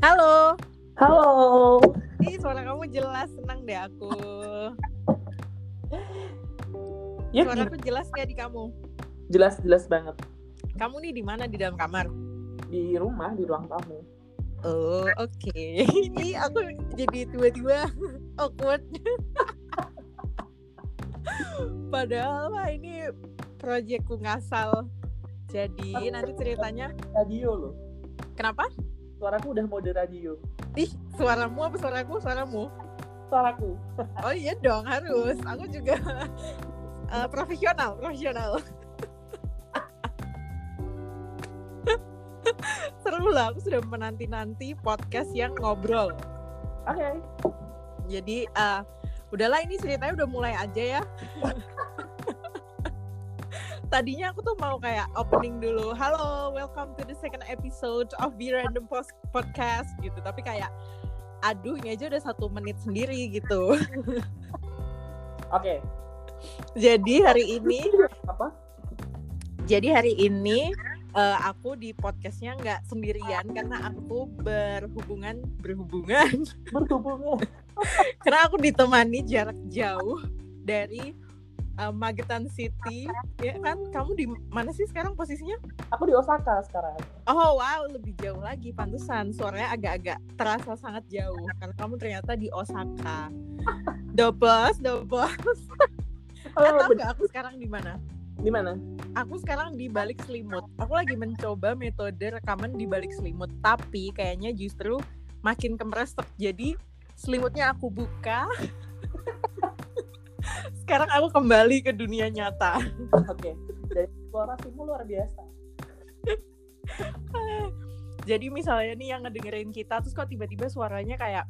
Halo. Halo. Ih, suara kamu jelas, senang deh aku. Ya, Suaraku jelas nggak di kamu? jelas jelas banget Kamu nih di mana di dalam kamar? di rumah di ruang tamu. Oh, oke. Ih, aku jadi tiba-tiba awkward. Padahal mah ini proyekku ngasal. Jadi nanti ceritanya Radio loh. kenapa? Suaraku udah mode radio. Ih, suaramu apa suaraku? Suaramu. Suaraku. Oh iya dong, harus. Aku juga eh, profesional, profesional. Seru lah, aku sudah menanti-nanti podcast yang ngobrol. Oke. Jadi, eh, udahlah ini ceritanya udah mulai aja ya. Tadinya aku tuh mau kayak opening dulu, halo, welcome to the second episode of the Random Post Podcast gitu. Tapi kayak, aduh ini aja udah satu menit sendiri gitu. Oke. Jadi hari ini Apa? Jadi hari ini eh, aku di podcastnya nggak sendirian karena aku berhubungan berhubungan Berhubungan. karena aku ditemani jarak jauh dari eh, Magetan City ya kan kamu di mana sih sekarang posisinya? Aku di Osaka sekarang. Oh wow lebih jauh lagi pantesan suaranya agak-agak terasa sangat jauh karena kamu ternyata di Osaka. Dobos, dobos. Oh, ben- nggak aku sekarang di mana? di mana? aku sekarang di balik selimut. Aku lagi mencoba metode rekaman di balik selimut, tapi kayaknya justru makin kemeresek. Jadi selimutnya aku buka. sekarang aku kembali ke dunia nyata. Oke. Jadi eksplorasimu luar biasa. Jadi misalnya nih yang ngedengerin kita terus kok tiba-tiba suaranya kayak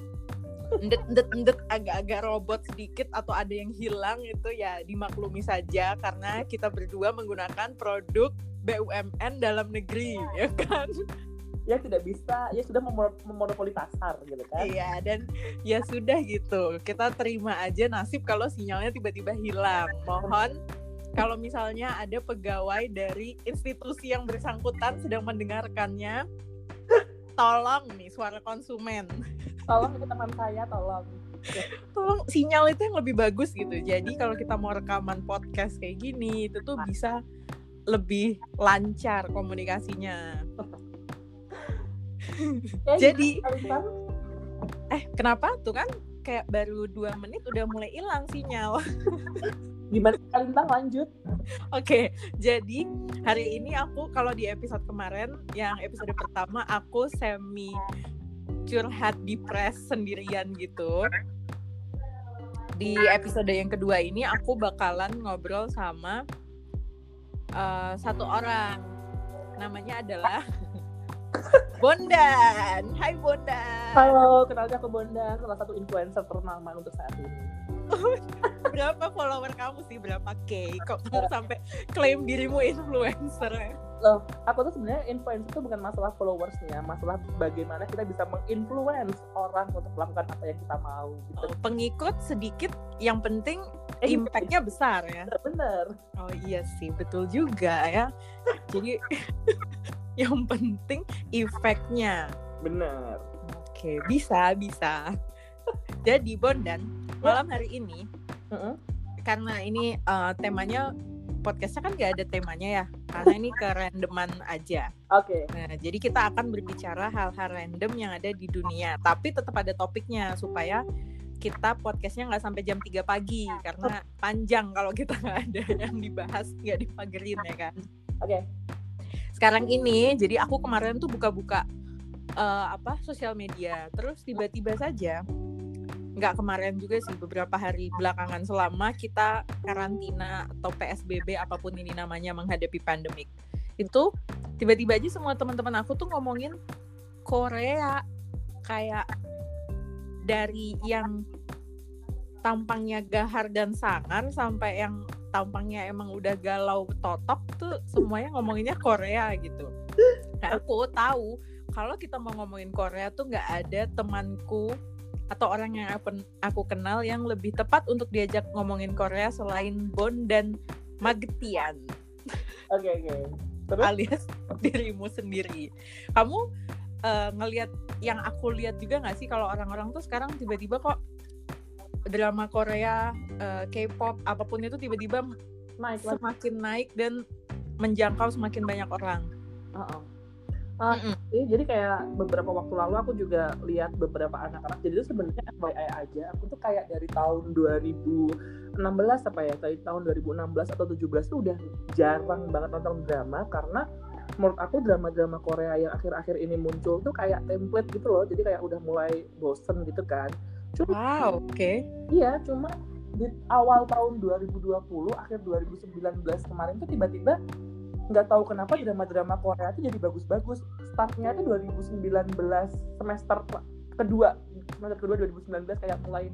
endet endet endet agak-agak robot sedikit atau ada yang hilang itu ya dimaklumi saja karena kita berdua menggunakan produk BUMN dalam negeri ya kan. Ya tidak bisa, ya sudah memonopoli pasar gitu kan. Iya dan ya sudah gitu kita terima aja nasib kalau sinyalnya tiba-tiba hilang. Mohon kalau misalnya ada pegawai dari institusi yang bersangkutan sedang mendengarkannya, tolong nih suara konsumen, Tolong itu teman saya, tolong. tolong sinyal itu yang lebih bagus gitu. Jadi kalau kita mau rekaman podcast kayak gini itu tuh bisa lebih lancar komunikasinya. Jadi eh kenapa tuh kan kayak baru dua menit udah mulai hilang sinyal. gimana Kalintang lanjut? Oke, jadi hari ini aku kalau di episode kemarin yang episode pertama aku semi curhat di press sendirian gitu. Di episode yang kedua ini aku bakalan ngobrol sama eh, satu orang. Namanya adalah Bondan. Hai Bondan. Halo, kenalnya aku Bondan, salah satu influencer ternama untuk saat ini. Berapa follower kamu sih? Berapa K? Kok kamu sampai klaim dirimu influencer? Loh, aku tuh sebenarnya influencer itu bukan masalah followersnya, masalah bagaimana kita bisa menginfluence orang untuk melakukan apa yang kita mau gitu. Oh, pengikut sedikit, yang penting Eh, impactnya besar ya. bener. Oh iya sih, betul juga ya. Jadi yang penting efeknya. Bener. Oke, bisa, bisa. Jadi Bondan, malam hari ini Heeh. karena ini eh, temanya podcastnya kan gak ada temanya ya, karena ini kerandoman aja. Oke. Nah, jadi kita akan berbicara hal-hal random yang ada di dunia, tapi tetap ada topiknya supaya kita podcastnya nggak sampai jam 3 pagi karena panjang kalau kita nggak ada yang dibahas nggak dipagerin ya kan. Oke. Sekarang ini, jadi aku kemarin tuh buka-buka eh, apa sosial media, terus tiba-tiba saja nggak kemarin juga sih beberapa hari belakangan selama kita karantina atau PSBB apa pun ini namanya menghadapi pandemik. Itu tiba-tiba aja semua teman-teman aku tuh ngomongin Korea kayak dari yang tampangnya gahar dan sangar sampai yang tampangnya emang udah galau totok tuh semuanya ngomonginnya Korea gitu. Nah, aku tahu kalau kita mau ngomongin Korea tuh nggak ada temanku atau orang yang aku, aku kenal yang lebih tepat untuk diajak ngomongin Korea selain Bon dan Magetian Oke, oke. Terus alias dirimu sendiri. Kamu uh, ngelihat yang aku lihat juga nggak sih kalau orang-orang tuh sekarang tiba-tiba kok drama Korea, uh, K-pop apa pun itu tiba-tiba naik semakin naik dan menjangkau semakin banyak orang. Uh -uh. Uh, mm -mm. jadi kayak beberapa waktu lalu aku juga lihat beberapa anak-anak. Jadi itu sebenarnya FYI aja. Aku tuh kayak dari tahun 2016 apa ya? Dari tahun 2016 atau 17 tuh udah jarang banget nonton drama karena menurut aku drama-drama Korea yang akhir-akhir ini muncul tuh kayak template gitu loh. Jadi kayak udah mulai bosen gitu kan. Cuma, wow, oke. Okay. Iya, cuma di awal tahun 2020, akhir 2019 kemarin tuh tiba-tiba nggak tahu kenapa drama-drama Korea itu jadi bagus-bagus. Startnya itu 2019 semester kedua semester kedua 2019 kayak mulai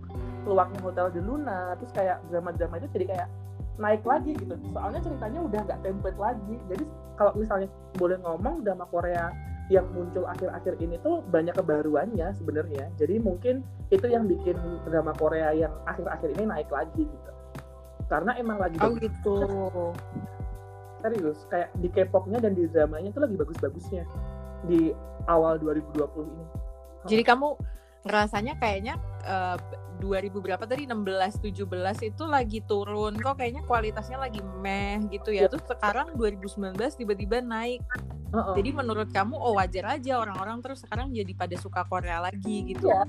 keluarnya Hotel de Luna, terus kayak drama-drama itu jadi kayak naik lagi gitu. Soalnya ceritanya udah nggak template lagi. Jadi kalau misalnya boleh ngomong drama Korea yang muncul akhir-akhir ini tuh banyak kebaruannya sebenarnya. Jadi mungkin itu yang bikin drama Korea yang akhir-akhir ini naik lagi gitu. Karena emang lagi Oh gitu serius kayak di K-popnya dan di dramanya itu lagi bagus-bagusnya di awal 2020 ini. Jadi kamu ngerasanya kayaknya uh, eh, 2000 berapa tadi 16 17 itu lagi turun kok kayaknya kualitasnya lagi meh gitu ya. Iya. Terus sekarang 2019 tiba-tiba naik. Uh -uh. Jadi menurut kamu oh wajar aja orang-orang terus sekarang jadi pada suka Korea lagi gitu. Iya.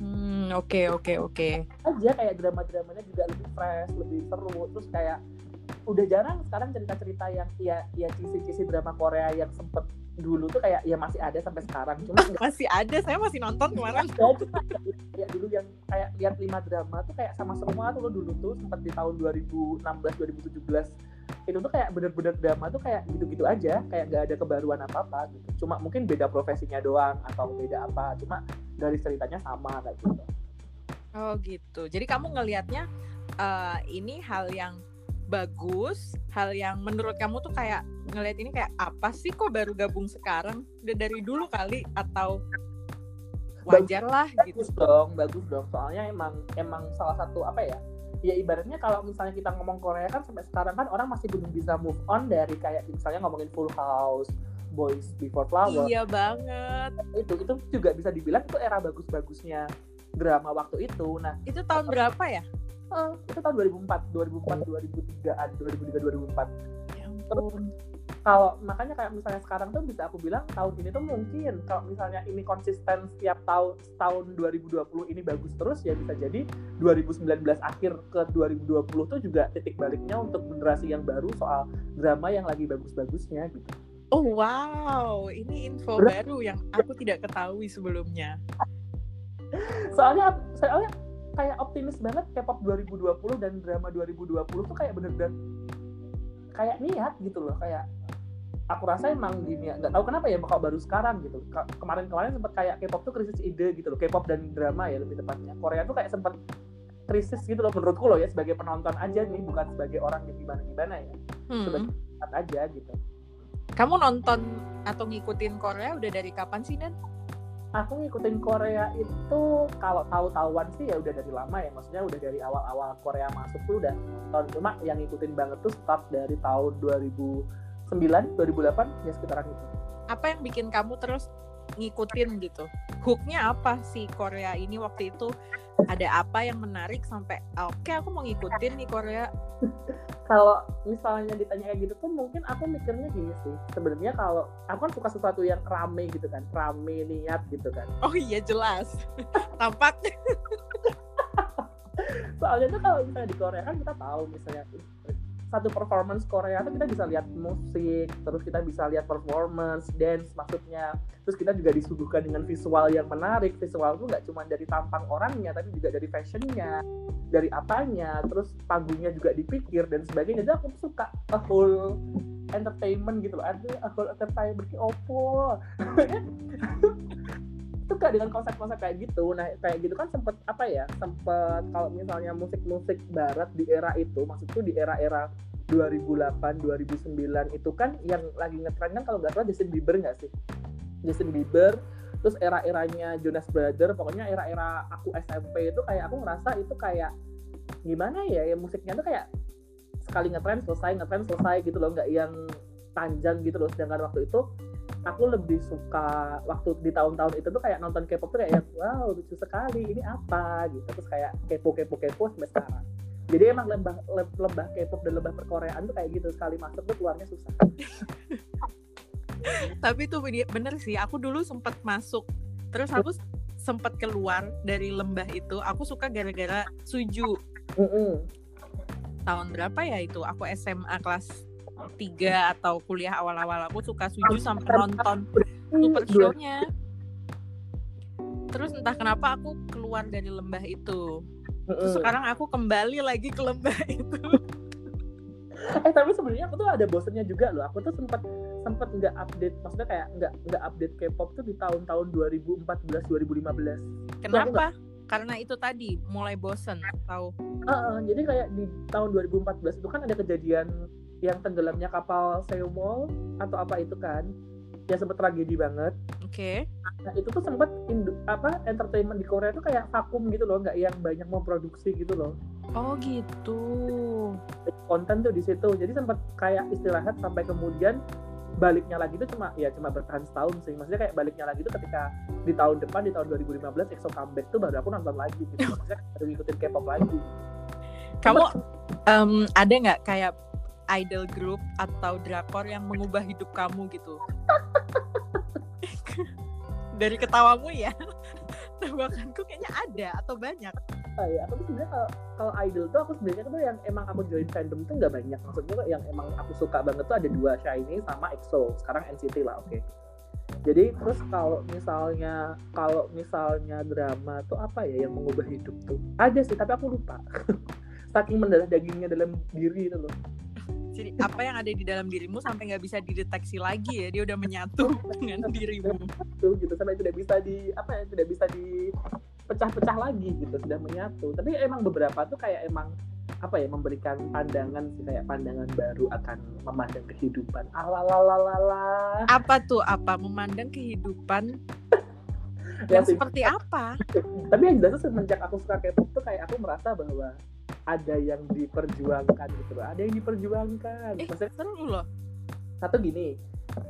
Hmm, oke oke oke. Aja kayak drama-dramanya juga lebih fresh, lebih seru, terus kayak udah jarang sekarang cerita-cerita yang ya ya cisi-cisi drama Korea yang sempet dulu tuh kayak ya masih ada sampai sekarang cuma masih ada saya masih nonton kemarin. ya dulu yang kayak lihat lima drama tuh kayak sama semua tuh lo dulu tuh sempat di tahun 2016 2017 itu tuh kayak bener-bener drama tuh kayak gitu-gitu aja kayak gak ada kebaruan apa-apa gitu. Cuma mungkin beda profesinya doang atau beda apa cuma dari ceritanya sama kayak gitu. Oh gitu. Jadi kamu ngelihatnya uh, ini hal yang bagus hal yang menurut kamu tuh kayak ngeliat ini kayak apa sih kok baru gabung sekarang? Udah dari dulu kali atau wajar lah bagus gitu. dong bagus dong. Soalnya emang emang salah satu apa ya ya ibaratnya kalau misalnya kita ngomong Korea kan sampai sekarang kan orang masih belum bisa move on dari kayak misalnya ngomongin Full House Boys Before Flower iya banget. Itu itu juga bisa dibilang itu era bagus-bagusnya drama waktu itu. Nah itu tahun berapa ya uh, itu tahun 2004 2004 2003an 2003 2004 ya ampun kalau makanya kayak misalnya sekarang tuh bisa aku bilang tahun ini tuh mungkin kalau misalnya ini konsisten setiap tahun tahun 2020 ini bagus terus ya bisa jadi 2019 akhir ke 2020 tuh juga titik baliknya untuk generasi yang baru soal drama yang lagi bagus-bagusnya gitu. Oh wow, ini info Ber baru yang aku tidak ketahui sebelumnya. soalnya soalnya kayak optimis banget K-pop 2020 dan drama 2020 tuh kayak bener-bener kayak niat gitu loh kayak aku rasa emang gini ya nggak tahu kenapa ya bakal baru sekarang gitu kemarin-kemarin sempat kayak K-pop tuh krisis ide gitu loh K-pop dan drama ya lebih tepatnya Korea tuh kayak sempat krisis gitu loh menurutku loh ya sebagai penonton aja nih bukan sebagai orang yang gimana gimana ya hmm. sebagai aja gitu kamu nonton atau ngikutin Korea udah dari kapan sih Nen? Aku ngikutin Korea itu kalau tahu-tahuan sih ya udah dari lama ya. Maksudnya udah dari awal-awal Korea masuk tuh udah tahun cuma yang ngikutin banget tuh start dari tahun 2009 2008 ya sekitaran itu. Apa yang bikin kamu terus ngikutin gitu hooknya apa sih Korea ini waktu itu? Ada apa yang menarik sampai ah, oke okay, aku mau ngikutin nih Korea. Kalau misalnya ditanya kayak gitu tuh mungkin aku mikirnya gini sih. Sebenarnya kalau aku kan suka sesuatu yang rame gitu kan rame niat gitu kan. Oh iya jelas. Tampak. Soalnya tuh kalau misalnya di Korea kan kita tahu misalnya satu performance Korea tuh kita bisa lihat musik, terus kita bisa lihat performance, dance maksudnya. Terus kita juga disuguhkan dengan visual yang menarik. Visual tuh nggak cuma dari tampang orangnya, tapi juga dari fashionnya, dari apanya, terus panggungnya juga dipikir dan sebagainya. Jadi aku suka a whole entertainment gitu loh. Ada a whole entertainment opo. suka dengan konsep-konsep kayak gitu. Nah, kayak gitu kan sempet apa ya? Sempet kalau misalnya musik-musik barat di era itu, maksudku di era-era 2008, 2009 itu kan yang lagi ngetren kan kalau nggak salah Justin Bieber nggak sih? Justin Bieber, terus era-eranya Jonas Brother, pokoknya era-era aku SMP itu kayak aku ngerasa itu kayak gimana ya, ya musiknya tuh kayak sekali ngetren selesai, ngetren selesai gitu loh, nggak yang panjang gitu loh. Sedangkan waktu itu aku lebih suka waktu di tahun-tahun itu tuh kayak nonton K-pop tuh kayak wow lucu sekali ini apa gitu terus kayak kepo kepo kepo sampai sekarang jadi emang lembah lem- lembah K-pop dan lembah perkoreaan tuh kayak gitu sekali masuk tuh keluarnya susah Tapi itu bener sih. Aku dulu sempat masuk, terus aku sempat keluar dari lembah itu. Aku suka gara-gara Suju. Tahun berapa ya itu? Aku SMA kelas 3 atau kuliah awal-awal aku suka Suju sampai nonton super show-nya. Terus entah kenapa aku keluar dari lembah itu. Terus sekarang aku kembali lagi ke lembah itu. eh tapi sebenarnya aku tuh ada bosennya juga loh aku tuh sempat sempat nggak update maksudnya kayak nggak nggak update K-pop tuh di tahun-tahun 2014 2015 Kenapa? Karena itu tadi mulai bosen atau Heeh, jadi kayak di tahun 2014 itu kan ada kejadian yang tenggelamnya kapal Seoul atau apa itu kan yang sempat tragedi banget. Oke. nah itu tuh sempat apa entertainment di Korea tuh kayak vakum gitu loh nggak yang banyak mau produksi gitu loh. Oh gitu. konten tuh di situ. Jadi sempat kayak istirahat sampai kemudian baliknya lagi tuh cuma ya cuma bertahan setahun sih. Maksudnya kayak baliknya lagi tuh ketika di tahun depan di tahun 2015 EXO comeback tuh baru aku nonton lagi gitu. Maksudnya baru ngikutin K-pop lagi. Kamu em, ada nggak kayak idol group atau drakor yang mengubah hidup kamu gitu? Dari ketawamu ya, tebakanku kayaknya ada atau banyak. Ah, ya, aku tuh sebenarnya kalau kalau idol tuh aku sebenarnya tuh yang emang aku join fandom tuh nggak banyak. Maksudnya tuh yang emang aku suka banget tuh ada dua Shiny sama EXO. Sekarang NCT lah oke. Jadi terus kalau misalnya kalau misalnya drama tuh apa ya yang mengubah hidup tuh? Ada sih tapi aku lupa. Saking mendarah dagingnya dalam diri itu loh Jadi apa yang ada di dalam dirimu sampai nggak bisa dideteksi lagi ya, dia udah menyatu dengan dirimu. tuh gitu sampai tidak bisa di apa ya tidak bisa di pecah-pecah lagi gitu sudah menyatu tapi emang beberapa tuh kayak emang apa ya memberikan pandangan sih kayak pandangan baru akan memandang kehidupan alalalala Apa tuh? Apa memandang kehidupan Ya yang seperti apa? tapi yang jelas semenjak aku suka K-pop tuh kayak aku merasa bahwa ada yang diperjuangkan gitu loh ada yang diperjuangkan Eh, maksudnya seru loh. satu gini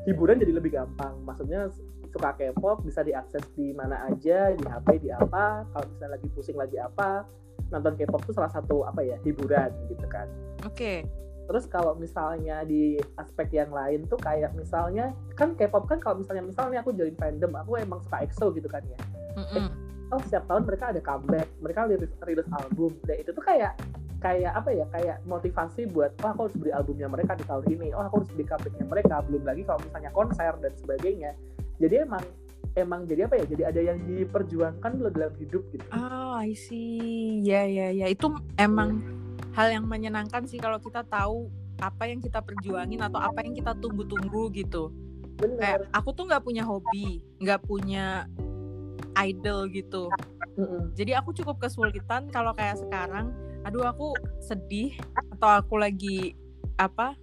hiburan jadi lebih gampang maksudnya suka K-pop bisa diakses di mana aja di HP di apa kalau misalnya lagi pusing lagi apa nonton K-pop tuh salah satu apa ya hiburan gitu kan Oke. terus kalau misalnya di aspek yang lain tuh kayak misalnya kan K-pop kan kalau misalnya misalnya aku join fandom aku emang suka EXO gitu kan ya Mm-mm. Oh setiap tahun mereka ada comeback mereka rilis, rilis album dan itu tuh kayak kayak apa ya kayak motivasi buat oh aku harus beli albumnya mereka di tahun ini oh aku harus beli comebacknya mereka belum lagi kalau misalnya konser dan sebagainya jadi emang emang jadi apa ya jadi ada yang diperjuangkan loh dalam hidup gitu Oh, I see. Ya, ya, ya. Itu emang hal yang menyenangkan sih kalau kita tahu apa yang kita perjuangin atau apa yang kita tunggu-tunggu gitu. bener Kayak aku tuh nggak punya hobi, nggak punya idol gitu. Mm-mm. Jadi aku cukup kesulitan kalau kayak sekarang, aduh aku sedih atau aku lagi apa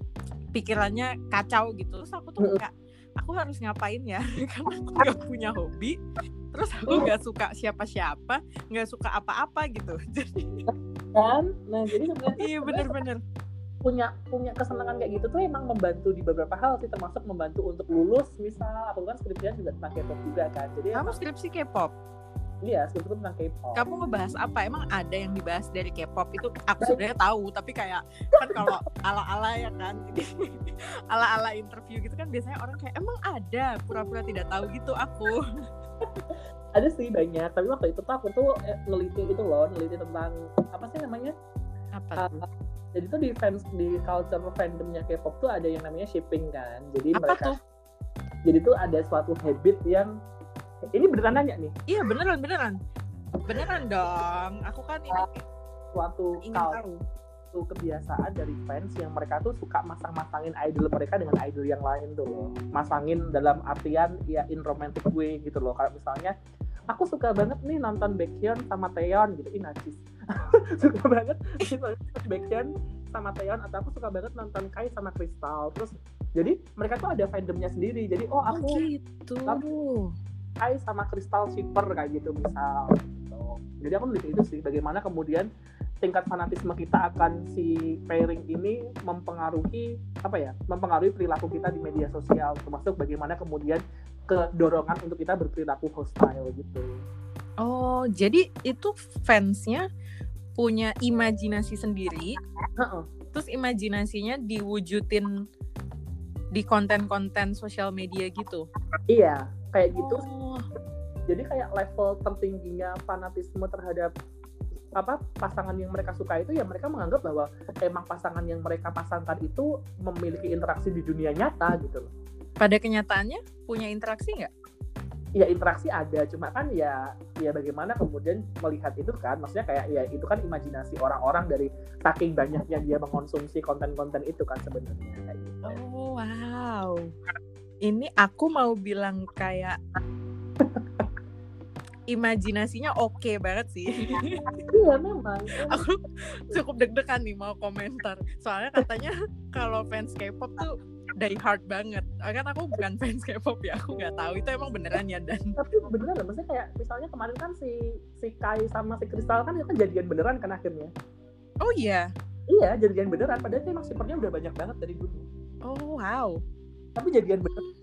pikirannya kacau gitu. Terus aku tuh kayak aku harus ngapain ya? Karena aku nggak punya hobi. Terus aku nggak suka siapa-siapa, nggak suka apa-apa gitu. Jadi kan nah jadi sebenarnya iya bener-bener. Punya punya kesenangan kayak gitu tuh emang membantu di beberapa hal sih termasuk membantu untuk lulus misal aku kan skripsinya juga tentang K-pop juga kan jadi Kamu emang skripsi K-pop. iya skripsi tentang K-pop Kamu ngebahas apa? Emang ada yang dibahas dari K-pop itu aku sebenarnya tahu, tapi kayak kan kalau ala-ala ya kan. Jadi ala-ala interview gitu kan biasanya orang kayak emang ada pura-pura tidak tahu gitu aku. ada sih banyak tapi waktu itu tuh aku tuh eh, neliti itu loh neliti tentang apa sih namanya Apa Ah? Jadi tuh di fans di culture fandomnya K-pop tuh ada yang namanya shipping kan jadi Apa mereka tuh? jadi tuh ada suatu habit yang ini beneran nanya nih Iya beneran beneran. Beneran dong. Aku kan ini suatu culture suatu kebiasaan dari fans yang mereka tuh suka masang-masangin idol mereka dengan idol yang lain tuh loh. Masangin dalam artian ya in romantic way gitu loh. Kayak misalnya aku suka banget nih nonton Baekhyun sama Taeyeon gitu. Ih najis. suka banget Baekhyun sama Taeyeon atau aku suka banget nonton Kai sama Crystal. Terus jadi mereka tuh ada fandomnya sendiri. Jadi oh Oh aku gitu. Kai sama Crystal shipper kayak gitu misal gitu. Jadi aku lebih itu sih bagaimana kemudian tingkat fanatisme kita akan si pairing ini mempengaruhi apa ya mempengaruhi perilaku kita di media sosial termasuk bagaimana kemudian kedorongan untuk kita berperilaku hostile gitu Oh, jadi itu fansnya punya imajinasi sendiri. Heeh. Terus imajinasinya diwujudin di konten-konten sosial media gitu. iya kayak gitu Oh, jadi kayak level tertingginya fanatisme terhadap apa pasangan yang mereka suka itu ya mereka menganggap bahwa emang pasangan yang mereka pasangkan itu memiliki interaksi di dunia nyata gitu loh pada kenyataannya punya interaksi nggak? Ya interaksi ada cuma kan ya ya bagaimana kemudian melihat itu kan maksudnya kayak ya itu kan imajinasi orang-orang dari saking banyaknya dia mengkonsumsi konten-konten itu kan sebenarnya kayak gitu. Oh, wow. Ini aku mau bilang kayak imajinasinya oke banget sih. iya memang aku cukup deg-degan nih mau komentar. Soalnya katanya kalau fans K-pop tuh die hard banget. Kan aku bukan fans K-pop ya, aku nggak tahu itu emang beneran ya dan tapi beneran loh maksudnya kayak misalnya kemarin kan si si Kai sama si Kristal kan itu kan jadian beneran kan akhirnya oh iya. iya jadian beneran padahal itu emang shippernya udah banyak banget dari dulu Oh wow. tapi jadian beneran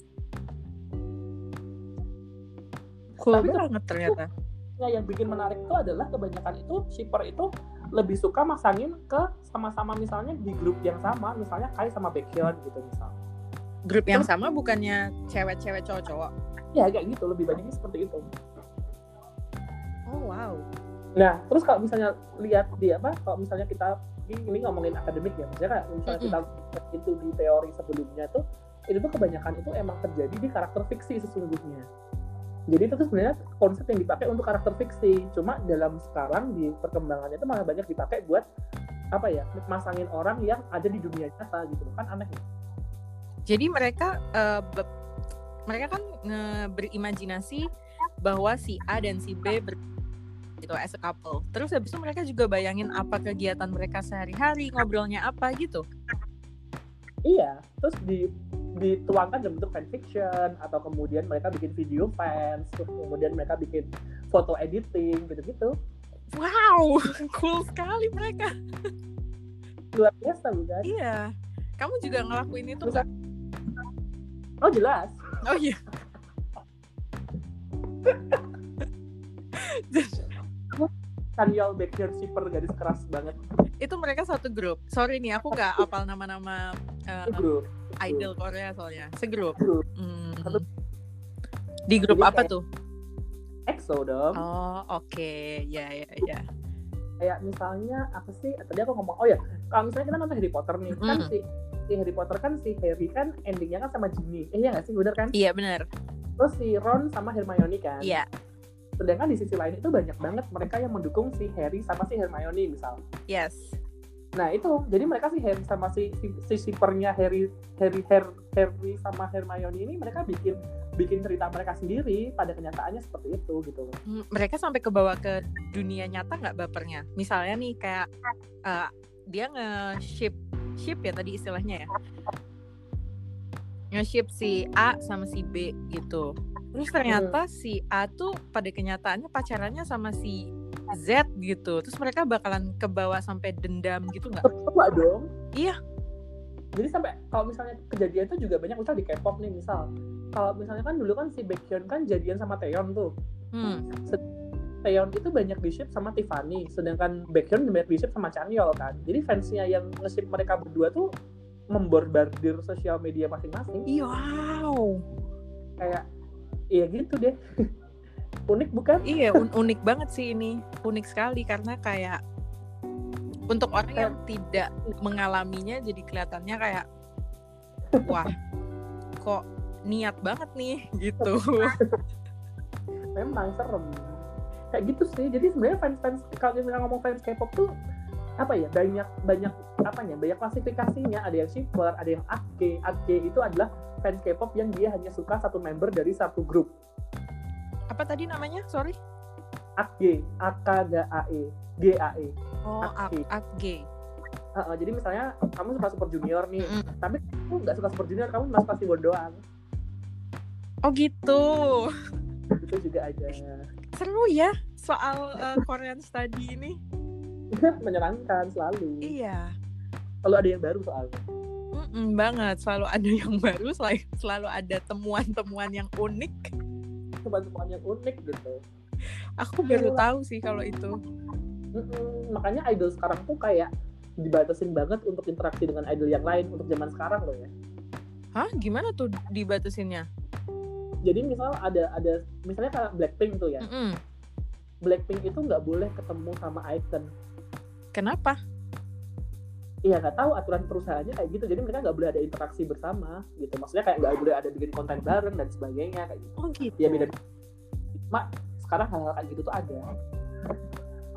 Cool Tapi banget ternyata. Nah, yang bikin menarik itu adalah kebanyakan itu shipper itu lebih suka masangin ke sama-sama misalnya di grup yang sama misalnya Kai sama Baekhyun gitu misalnya Grup yang sama bukannya cewek-cewek cowok-cowok. ya kayak gitu. Lebih banyaknya seperti itu. Oh wow. nah terus kalau misalnya lihat di apa kalau misalnya kita ini, ngomongin akademik ya misalnya kayak misalnya kita lihat itu di teori sebelumnya tuh itu tuh kebanyakan itu emang terjadi di karakter fiksi sesungguhnya. Jadi itu tuh sebenarnya konsep yang dipakai untuk karakter fiksi. Cuma dalam sekarang di perkembangannya itu malah banyak dipakai buat apa ya masangin orang yang ada di dunia nyata gitu. Kan aneh ya Jadi mereka be- mereka kan nge- berimajinasi bahwa si A dan si B ber gitu as a couple. Terus habis itu mereka juga bayangin apa kegiatan mereka sehari-hari, ngobrolnya apa gitu. Iya, terus di dituangkan dalam bentuk fanfiction atau kemudian mereka bikin video fans, terus kemudian mereka bikin foto editing gitu-gitu. Wow, cool sekali mereka. Luar biasa bukan? Iya. Kamu juga ngelakuin itu Terus- nggak? Oh jelas. Oh iya. Kanyol Backyard Shipper garis keras banget. itu mereka satu grup. Sorry nih, aku nggak apal nama-nama Itu grup. idol Korea soalnya. Segrup. Grup. Hmm. Satu. Di grup Jadi apa kayak- tuh? EXO dong. Oh, oke. Ya, ya, ya. Kayak misalnya apa sih? Tadi aku ngomong, oh ya, kalau misalnya kita nonton Harry Potter nih, kan Mm. si si Harry Potter kan si Harry kan endingnya kan sama Ginny. Eh iya nggak sih, bener kan? Iya, benar. Terus si Ron sama Hermione kan. Iya. Sedangkan di sisi lain itu banyak banget mereka yang mendukung si Harry sama si Hermione misal. Yes. Nah itu, jadi mereka si Harry sama si si, si shippernya Harry Harry Her, Harry sama Hermione ini mereka bikin bikin cerita mereka sendiri pada kenyataannya seperti itu gitu. Hmm, Mereka sampai kebawa ke dunia nyata nggak bapernya? Misalnya nih kayak eh, dia nge-ship ship ya tadi istilahnya ya. Nge-ship si A sama si B gitu. Terus ternyata si A tuh pada kenyataannya pacarannya sama si Z gitu. Terus mereka bakalan kebawa sampai dendam gitu nggak? Coba dong. Iya. Jadi sampai kalau misalnya kejadian itu juga banyak misal di K-pop nih misal. Kalau misalnya kan dulu kan si Baekhyun kan jadian sama Taeyeon tuh. Hmm. Taeyeon itu banyak di ship sama Tiffany, sedangkan Baekhyun banyak di ship sama Chanyeol kan. Jadi fansnya yang nge-ship mereka berdua tuh memborbardir sosial media masing-masing. Iya, wow. Kayak iya gitu deh. Unik bukan? Iya, un- unik banget sih ini. Unik sekali karena kayak untuk orang yang tidak mengalaminya jadi kelihatannya kayak wah, kok niat banget nih gitu. Memang serem. Kayak gitu sih. Jadi sebenarnya fans-fans kalau kita ngomong fans K-pop tuh apa ya banyak banyak apanya banyak klasifikasinya ada yang shipper ada yang AG AG itu adalah fans K-pop yang dia hanya suka satu member dari satu grup Apa tadi namanya? Sorry. AG A K G A E G A E Oh, ak gay. Heeh, jadi misalnya kamu suka Super Junior nih Mm-mm. tapi kamu nggak suka Super Junior kamu suka Siwon doang Oh gitu. itu juga ada Seru ya soal uh, Korean study ini. menyenangkan selalu. Iya. Kalau ada yang baru soalnya. Mm-mm, banget. Selalu ada yang baru selalu selalu ada temuan-temuan yang unik. Teman-teman yang unik gitu. Aku baru tahu sih kalau itu. Mm-mm, makanya idol sekarang tuh kayak dibatasin banget untuk interaksi dengan idol yang lain untuk zaman sekarang loh ya. Hah? Gimana tuh dibatasinnya jadi misal ada ada misalnya kayak Blackpink tuh ya. Mm-mm. Blackpink itu nggak boleh ketemu sama Icon kenapa? Iya nggak tahu aturan perusahaannya kayak gitu. Jadi mereka nggak boleh ada interaksi bersama gitu. Maksudnya kayak nggak boleh ada bikin konten bareng dan sebagainya kayak gitu. Oh gitu. Ya beda. Mak sekarang hal-hal kayak gitu tuh ada.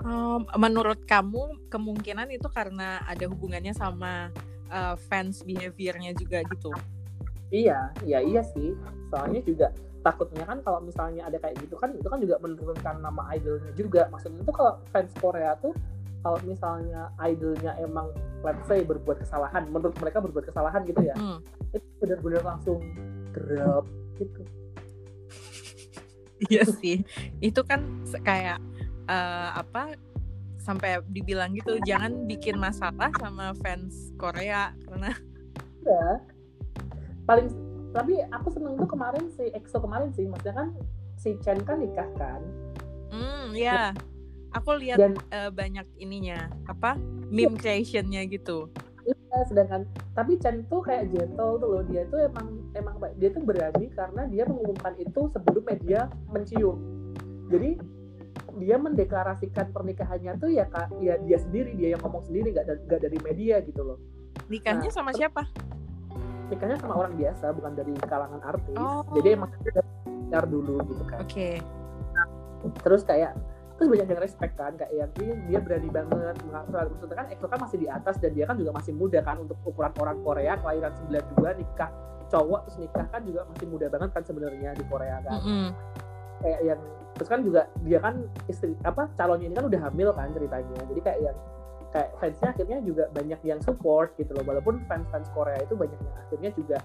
Um, menurut kamu kemungkinan itu karena ada hubungannya sama uh, fans behaviornya juga gitu iya iya iya sih. Soalnya juga takutnya kan kalau misalnya ada kayak gitu kan itu kan juga menurunkan nama idolnya juga. Maksudnya tuh kalau fans Korea tuh kalau misalnya idolnya emang let's say berbuat kesalahan menurut mereka berbuat kesalahan gitu ya Hmm. itu benar-benar langsung drop gitu. Iya sih, itu kan kayak eh, apa sampai dibilang gitu jangan bikin masalah sama fans Korea karena ya paling tapi aku seneng tuh kemarin si EXO kemarin sih maksudnya kan si Chen kan nikah kan. Hmm ya aku lihat dan eh, banyak ininya apa meme creationnya gitu. iya, sedangkan tapi Chen tuh kayak gentle tuh loh dia tuh emang emang dia tuh berani karena dia mengumumkan itu sebelum media mencium. Jadi dia mendeklarasikan pernikahannya tuh ya kak ya dia sendiri dia yang ngomong sendiri nggak nggak dari media gitu loh. Nikahnya Nah, sama siapa? Nikahnya sama orang biasa bukan dari kalangan artis Oh. jadi emang dari dulu gitu kan Oke. terus kayak terus banyak yang respect kan kayak yang "Ih, dia berani banget mengatur maksudnya kan Exo kan masih di atas dan dia kan juga masih muda kan untuk ukuran orang Korea kelahiran 92 nikah cowok terus nikah kan juga masih muda banget kan sebenarnya di Korea kan Mm-mm. kayak yang terus kan juga dia kan istri apa calonnya ini kan udah hamil kan ceritanya jadi kayak yang kayak fansnya akhirnya juga banyak yang support gitu loh. Walaupun fans fans Korea itu banyak yang akhirnya juga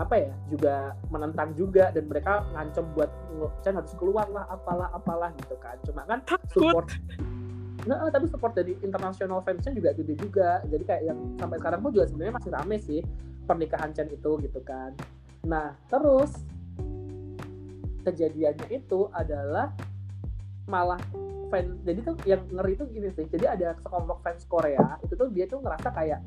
apa ya juga menentang juga dan mereka ngancem buat Chan harus keluar lah apalah apalah gitu kan. Cuma kan support nah tapi support dari international fansnya juga gede juga. Jadi kayak yang sampai sekarang pun juga sebenarnya masih rame sih pernikahan Chen itu gitu kan. Nah terus kejadiannya itu adalah malah fan jadi tuh yang ngeri tuh gini sih jadi ada sekelompok fans Korea itu tuh dia tuh ngerasa kayak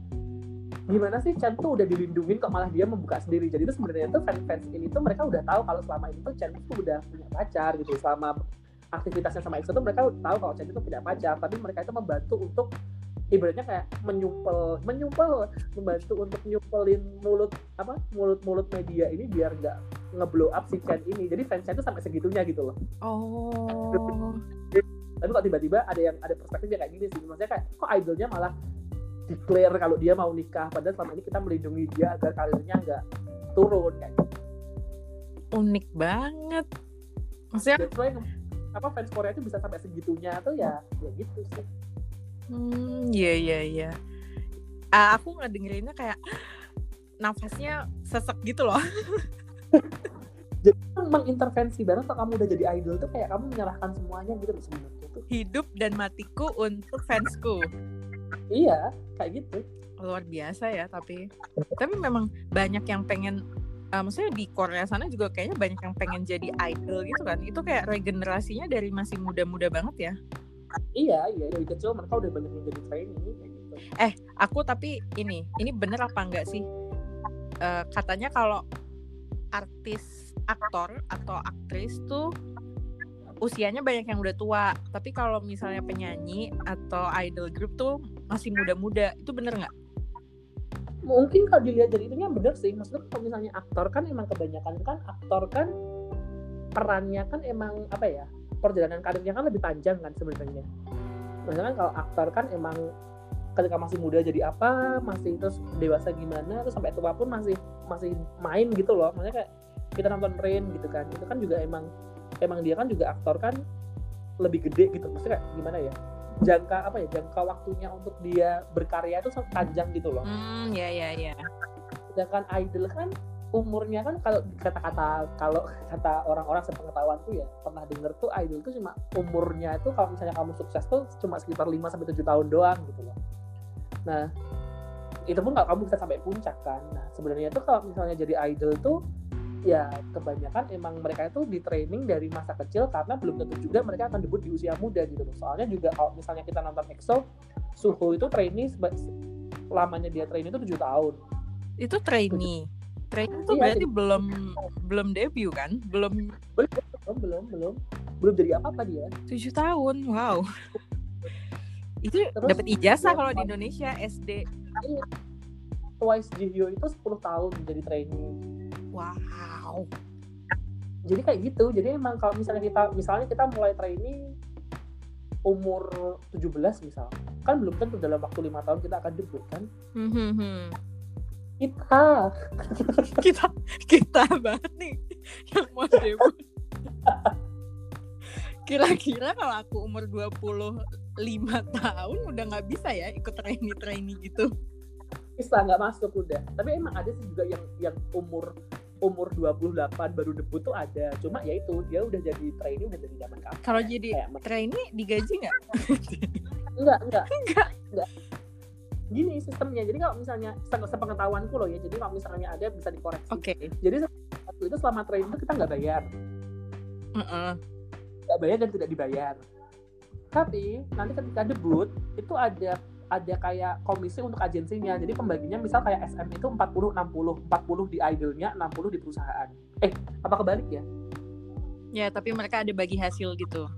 gimana sih Chen tuh udah dilindungin kok malah dia membuka sendiri. Jadi tuh sebenarnya tuh fans-fans ini tuh mereka udah tahu kalau selama ini tuh Chen tuh udah punya pacar gitu selama aktivitasnya sama EXO tuh mereka tahu kalau Chen itu punya pacar tapi mereka itu membantu untuk ibaratnya kayak menyumpel menyumpel membantu untuk nyumpelin mulut apa mulut-mulut media ini biar nggak ngeblow up si Chen ini. Jadi fansnya tuh sampai segitunya gitu loh. Oh. Tapi kok tiba-tiba ada yang ada perspektifnya kayak gini sih maksudnya kayak kok idolnya malah declare kalau dia mau nikah padahal selama ini kita melindungi dia agar karirnya nggak turun kayak gitu. Unik banget. Maksudnya That's why apa fans Korea itu bisa sampai segitunya tuh ya ya gitu sih Hmm, iya iya iya. Ah, aku ngedengerinnya kayak nafasnya sesek gitu loh. jadi kan mengintervensi banget kalau kamu udah jadi idol tuh kayak kamu menyerahkan semuanya gitu loh sebenarnya Hidup dan matiku untuk fansku. iya kayak gitu Luar biasa ya tapi tapi memang banyak yang pengen eh, maksudnya di Korea sana juga kayaknya banyak yang pengen jadi idol gitu kan. Itu kayak regenerasinya dari masih muda-muda banget ya. iya iya dari kecil mereka udah banyak yang jadi trainee kayak gitu Aku tapi ini, ini bener apa enggak sih? Eh, katanya kalau artis aktor atau aktris tuh usianya banyak yang udah tua, tapi kalau misalnya penyanyi atau idol group tuh masih muda-muda, itu bener nggak? mungkin kalau dilihat dari itunya bener sih. Maksudnya kalau misalnya aktor kan emang kebanyakan kan aktor kan perannya kan emang apa ya perjalanan karirnya kan lebih panjang kan sebenarnya. Misalkan kalau aktor kan emang ketika masih muda jadi apa masih terus dewasa gimana terus sampai tua pun masih masih main gitu loh. Maksudnya kayak kita nonton Rain gitu kan. Itu kan juga emang emang dia kan juga aktor kan lebih gede gitu maksudnya kayak gimana ya jangka apa ya jangka waktunya untuk dia berkarya itu sangat panjang gitu loh Hmm, ya ya ya. sedangkan idol kan umurnya kan kalau kata-kata kalau kata orang-orang sepengetahuan tuh ya pernah denger tuh idol tuh cuma umurnya itu kalau misalnya kamu sukses tuh cuma sekitar 5 sampai tujuh tahun doang gitu loh. Nah, itu pun kalau kamu bisa sampai puncak kan. Nah, sebenarnya tuh kalau misalnya jadi idol tuh ya kebanyakan emang mereka itu di training dari masa kecil karena belum tentu juga mereka akan debut di usia muda gitu loh. Soalnya juga kalau misalnya kita nonton EXO, Suho itu training lamanya dia training itu tujuh tahun. Itu trainee training tuh iya, berarti jadi, belum belum debut kan? Belum belum belum belum belum, belum jadi apa apa dia. Tujuh tahun, wow. itu dapat ijazah kalau di Indonesia SD. Twice Jihyo itu 10 tahun jadi training. Wow. Jadi kayak gitu. Jadi emang kalau misalnya kita misalnya kita mulai training umur 17 misal kan belum tentu dalam waktu lima tahun kita akan debut kan? Mm -hmm kita. Kita kita banget nih yang mau debut. Kira-kira kalau aku umur 25 tahun udah nggak bisa ya ikut trainee trainee gitu? Bisa nggak masuk udah. Tapi emang ada sih juga yang yang umur umur 28 baru debut tuh ada. Cuma ya itu dia udah jadi trainee udah jadi zaman kapan kalau jadi trainee digaji nggak? Enggak enggak enggak enggak gini sistemnya. Jadi kalau misalnya sepengetahuanku loh ya jadi kalau misalnya ada bisa dikoreksi. Oke. Okay. jadi waktu itu selama training itu kita nggak bayar. Nggak uh -uh. bayar dan tidak dibayar. Tapi nanti ketika debut itu ada ada kayak komisi untuk agensinya. Jadi pembaginya misal kayak SM itu 40 60 40 di idolnya 60 di perusahaan. Eh apa kebalik ya? Ya tapi mereka ada bagi hasil gitu.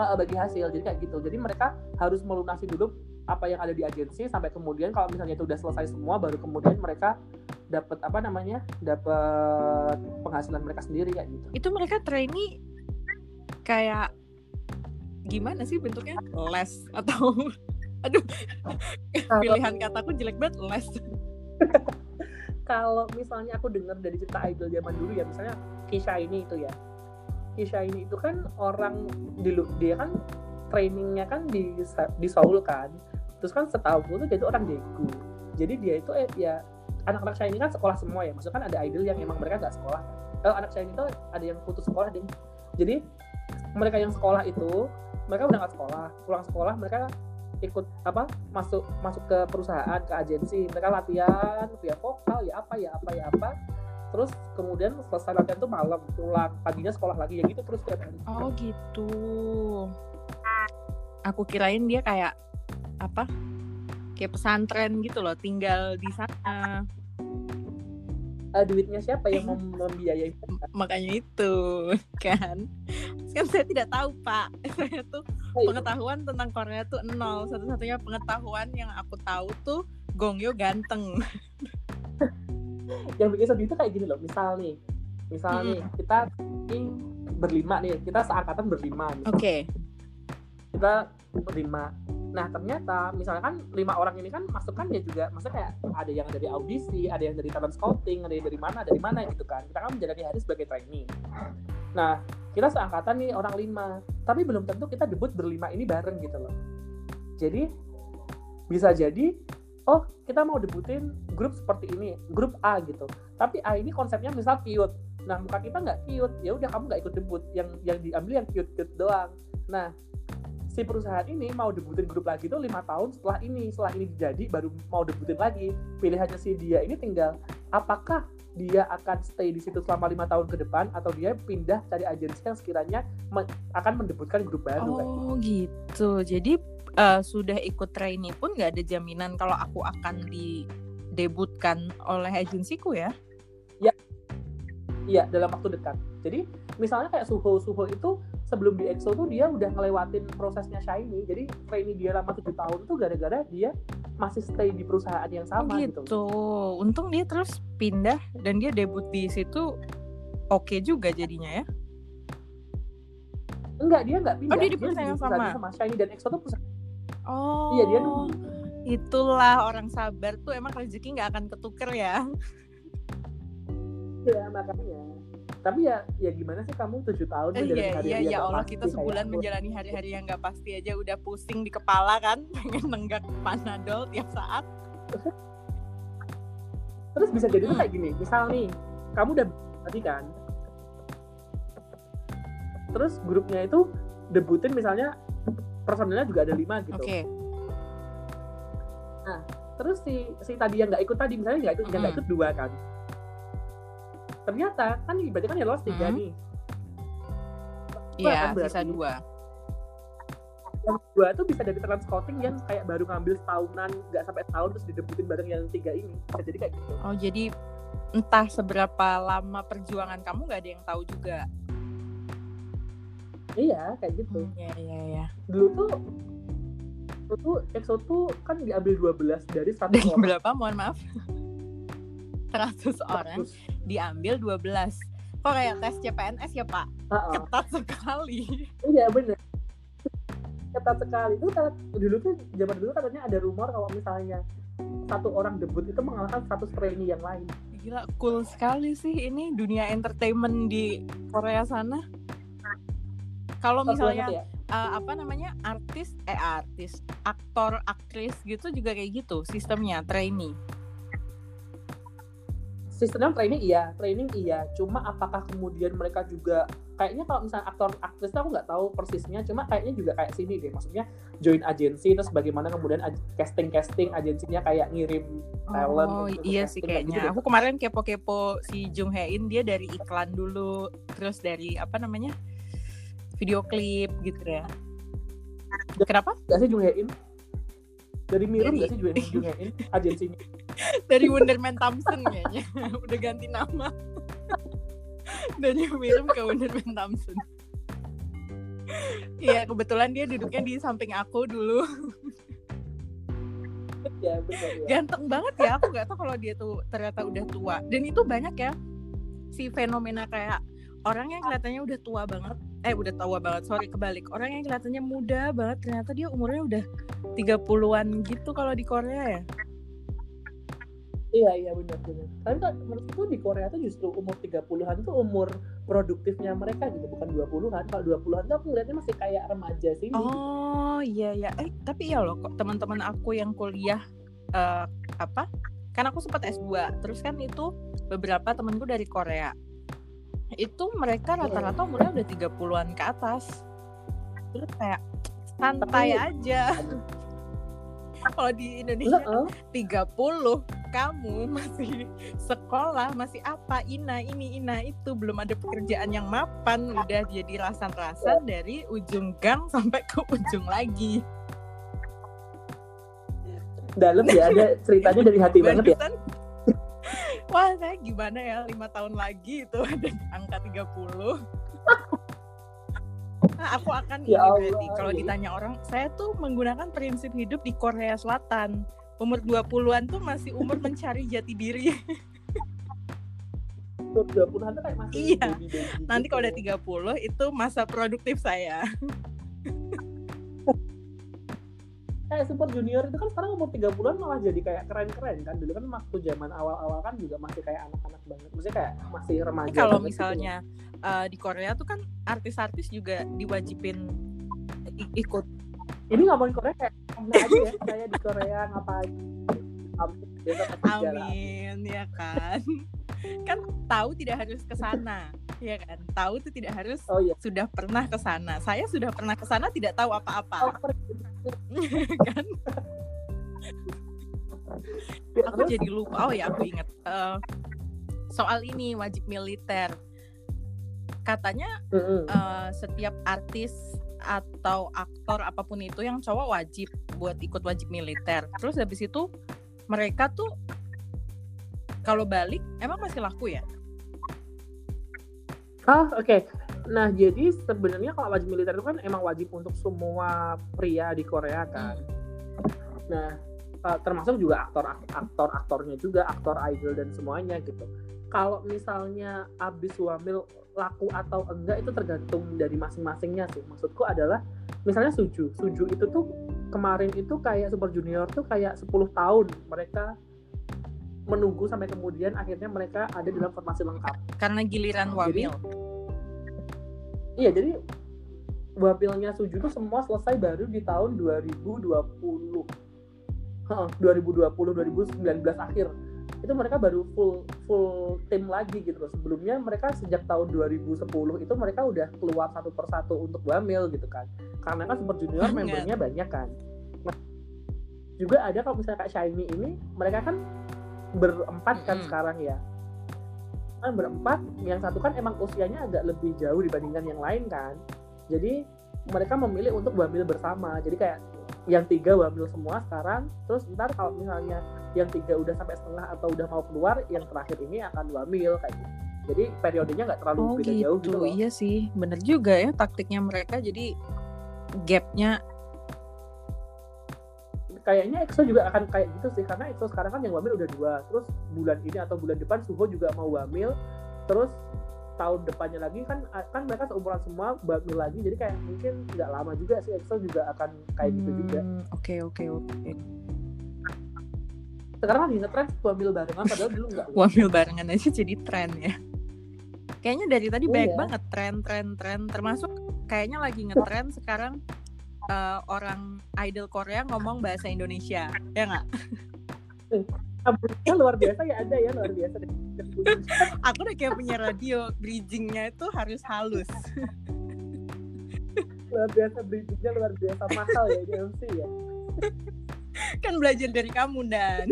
Uh, bagi hasil. Jadi kayak gitu. Jadi mereka harus melunasi dulu apa yang ada di agensi sampai kemudian kalau misalnya itu udah selesai semua baru kemudian mereka dapat apa namanya dapat penghasilan mereka sendiri kayak gitu. Itu mereka trainee kayak gimana sih bentuknya? Les atau aduh. Pilihan kataku jelek banget les. Kalau misalnya aku dengar dari cerita idol zaman dulu ya misalnya Kisha ini itu ya. Kisha ini itu kan orang di dia kan trainingnya kan di di Seoul kan. Terus kan setahu gue tuh dia itu orang Daegu jadi dia itu eh, ya anak-anak saya ini kan sekolah semua ya. Maksudnya kan ada idol yang emang mereka nggak sekolah. Kalau anak saya ini tuh ada yang putus sekolah deh jadi mereka yang sekolah itu mereka udah nggak sekolah. Pulang sekolah mereka ikut apa masuk masuk ke perusahaan ke agensi. Mereka latihan via vokal ya apa ya apa ya apa. Terus kemudian selesai latihan tuh malam pulang. Paginya sekolah lagi ya gitu terus hari. Oh gitu. Aku kirain dia kayak apa kayak pesantren gitu loh tinggal di sana uh, duitnya siapa yang mem membiayai? Makanya itu kan? Kan saya tidak tahu pak. Saya tuh oh, iya. pengetahuan tentang Korea tuh nol. Satu-satunya pengetahuan yang aku tahu tuh Gongyo ganteng. Yang bikin sedih itu kayak gini loh. Misal nih misal hmm. nih kita ini berlima nih. Kita seangkatan berlima oke. Okay. kita berlima Nah ternyata misalnya kan lima orang ini kan masuk kan ya juga, maksudnya kayak ada yang dari audisi, ada yang dari talent scouting, ada yang dari mana, dari mana gitu kan. Kita kan menjalani hari sebagai trainee. Nah kita seangkatan nih orang lima, tapi belum tentu kita debut berlima ini bareng gitu loh. Jadi bisa jadi oh kita mau debutin grup seperti ini, grup A gitu. Tapi A ini konsepnya misal cute. Nah muka kita nggak cute, ya udah kamu nggak ikut debut. Yang yang diambil yang cute cute doang. Nah si perusahaan ini mau debutin grup lagi tuh lima tahun setelah ini. Setelah ini jadi baru mau debutin lagi. Pilihannya si dia ini tinggal apakah dia akan stay di situ selama lima tahun ke depan atau dia pindah cari agensi yang sekiranya me akan mendebutkan grup baru oh gitu. gitu. Jadi uh, sudah ikut training pun nggak ada jaminan kalau aku akan didebutkan oleh agensiku ya? Ya iya dalam waktu dekat. Jadi misalnya kayak Suho Suho itu sebelum di EXO tuh dia udah ngelewatin prosesnya Shiny jadi trainee dia lama tujuh tahun tuh gara-gara dia masih stay di perusahaan yang sama gitu. gitu. Untung dia terus pindah dan dia debut di situ oke okay juga jadinya ya. Enggak, dia enggak pindah. Oh, dia di perusahaan yang sama. sama Shiny dan EXO tuh perusahaan. Oh. Iya, dia tuh Itulah orang sabar tuh emang rezeki nggak akan ketuker ya. Iya, makanya tapi ya ya gimana sih kamu tujuh tahun eh, iya, hari iya, ya Allah kita sebulan menjalani hari-hari yang nggak pasti aja udah pusing di kepala kan pengen nenggak panadol tiap saat. Terus bisa jadi hmm. kayak gini misal nih kamu udah tadi kan? Terus grupnya itu debutin misalnya personilnya juga ada lima gitu. Oke. terus si si tadi yang nggak ikut tadi misalnya nggak ikut yang nggak ikut dua kan ternyata kan berarti kan ya lolos tiga Mm. nih Iya, kan sisa dua. yang dua tuh bisa dari talent scouting yang kayak baru ngambil setahunan nggak sampai setahun terus didebutin bareng yang tiga ini bisa jadi kayak gitu Oh, jadi entah seberapa lama perjuangan kamu nggak ada yang tahu juga. iya kayak gitu Hmm, Iya, iya, iya. dulu tuh dulu tuh EXO tuh kan diambil 12 dari 100 Dari orang berapa? Mohon maaf. 100 orang diambil 12. Kok kayak tes CPNS ya, Pak? ah, ah. Ketat sekali. iya bener ketat sekali itu kan dulu tuh zaman dulu katanya ada rumor kalau misalnya satu orang debut itu mengalahkan satu trainee yang lain Gila, cool sekali sih ini dunia entertainment di Korea sana. Kalau misalnya ya. eh, apa namanya artis eh artis aktor aktris gitu juga kayak gitu sistemnya trainee sistemnya training iya. Training iya. Cuma apakah kemudian mereka juga kayaknya kalau misalnya aktor aktris aku nggak tahu persisnya cuma kayaknya juga kayak sini deh. Maksudnya join agensi terus bagaimana kemudian casting casting agensinya kayak ngirim talent oh untuk iya sih gitu kayaknya. deh. aku kemarin kepo-kepo si Jung Hae In dia dari iklan dulu terus dari apa namanya video klip gitu ya. Kenapa? nggak sih Jung Hae In dari Mirum nggak sih Jung Hae In agensinya dari Wonderman Thompson kayaknya. Udah ganti nama. Dari Mirum ke Wonderman Thompson. Iya kebetulan dia duduknya di samping aku dulu. Ya ya. Ganteng banget ya aku nggak tahu kalau dia tuh ternyata udah tua. Dan itu banyak ya si fenomena kayak orang yang kelihatannya udah tua banget. Eh udah tua banget sorry kebalik. Orang yang kelihatannya muda banget ternyata dia umurnya udah 30-an gitu kalau di Korea ya iya iya benar benar. Tapi kan menurutku di Korea tuh justru umur 30-an tuh umur produktifnya mereka gitu bukan 20-an kalau 20-an tuh aku ngeliatnya masih kayak remaja sini oh iya ya eh tapi ya loh kok teman-teman aku yang kuliah eh, apa? Kan aku sempat S2 terus kan itu beberapa temanku dari Korea. Itu mereka rata-rata umurnya udah 30-an ke atas. Terus kayak santai Tapi- aja kalau di Indonesia Heeh. 30 kamu masih sekolah masih apa? Ina ini ina itu. Belum ada pekerjaan yang mapan. Udah jadi rasan-rasan dari ujung gang sampai ke ujung lagi. Dalam ya ada ceritanya dari hati banget ya. Wah saya gimana ya? Lima tahun lagi itu ada angka 30 Nah, aku akan ini Ya Allah, berarti kalau iya. ditanya orang saya tuh menggunakan prinsip hidup di Korea Selatan umur 20-an tuh masih umur mencari jati diri umur 20-an tuh kayak masih Iya. baby-baby nanti gitu. kalau udah 30 itu masa produktif saya kayak super junior itu kan sekarang umur 30-an malah jadi kayak keren-keren kan. Dulu kan waktu zaman awal-awal kan juga masih kayak anak-anak banget. Maksudnya kayak masih remaja kalau gitu. misalnya eh, di Korea tuh kan artis-artis juga diwajibin ikut. Ini ngomongin Korea kayak ke mana aja ya saya di Korea ngapain Amin, ya kan. kan tahu tidak harus ke sana, ya kan? Tahu tuh tidak harus oh iya sudah pernah ke sana. Saya sudah pernah ke sana tidak tahu oh, apa-apa, pergi. kan? Ya, Aku jadi lupa. Oh ya, aku ingat Eh, soal ini wajib militer. Katanya eh, setiap artis atau aktor apa pun itu yang cowok wajib buat ikut wajib militer. Terus habis itu mereka tuh kalau balik emang masih laku ya? Ah, oke. Nah, jadi sebenarnya kalau wajib militer itu kan emang wajib untuk semua pria di Korea kan. Nah, eh, termasuk juga aktor aktor aktornya juga, aktor idol dan semuanya gitu. Kalau misalnya abis wamil laku atau enggak itu tergantung dari masing-masingnya sih. Maksudku adalah misalnya Suju. Suju itu tuh kemarin itu kayak Super Junior tuh kayak 10 tahun mereka menunggu sampai kemudian akhirnya mereka ada dalam formasi lengkap. Karena giliran Jadi- wamil. Iya, jadi wapilnya Suju tuh semua selesai baru di tahun 2020. Heeh, 2020 2019 akhir. Itu mereka baru full full tim lagi gitu loh. Sebelumnya mereka sejak tahun 2010 itu mereka udah keluar satu persatu untuk wamil gitu kan. Karena kan super junior membernya banyak kan. Nah, juga ada kalau misalnya kak Shiny ini mereka kan berempat kan mm -hmm. sekarang ya. Kan berempat yang satu kan emang usianya agak lebih jauh dibandingkan yang lain kan. Jadi mereka memilih untuk wamil bersama. Jadi kayak yang tiga wamil semua sekarang terus ntar kalau misalnya yang tiga udah sampai setengah atau udah mau keluar yang terakhir ini akan wamil kayak gitu. Jadi periodenya nggak terlalu oh, beda gitu. jauh gitu loh. iya sih. Bener juga ya taktiknya mereka jadi gapnya kayaknya EXO juga akan kayak gitu sih karena EXO sekarang kan yang wamil udah dua. Terus bulan ini atau bulan depan Suho juga mau wamil terus tahun depannya lagi kan kan mereka seumuran semua wamil lagi jadi kayak mungkin nggak lama juga sih EXO juga akan kayak gitu juga. Hmm, oke oke oke sekarang lagi ngetren wamil barengan padahal dulu nggak. Wamil barengan aja jadi tren ya. Kayaknya dari tadi Iya. banyak banget tren tren tren termasuk kayaknya lagi ngetren sekarang eh, orang idol Korea ngomong bahasa Indonesia. Ya nggak? Abusnya luar biasa ya ada ya luar biasa. Aku udah kayak punya radio bridgingnya itu harus halus. Luar biasa bridgingnya luar biasa mahal ya di MC ya kan belajar dari kamu dan.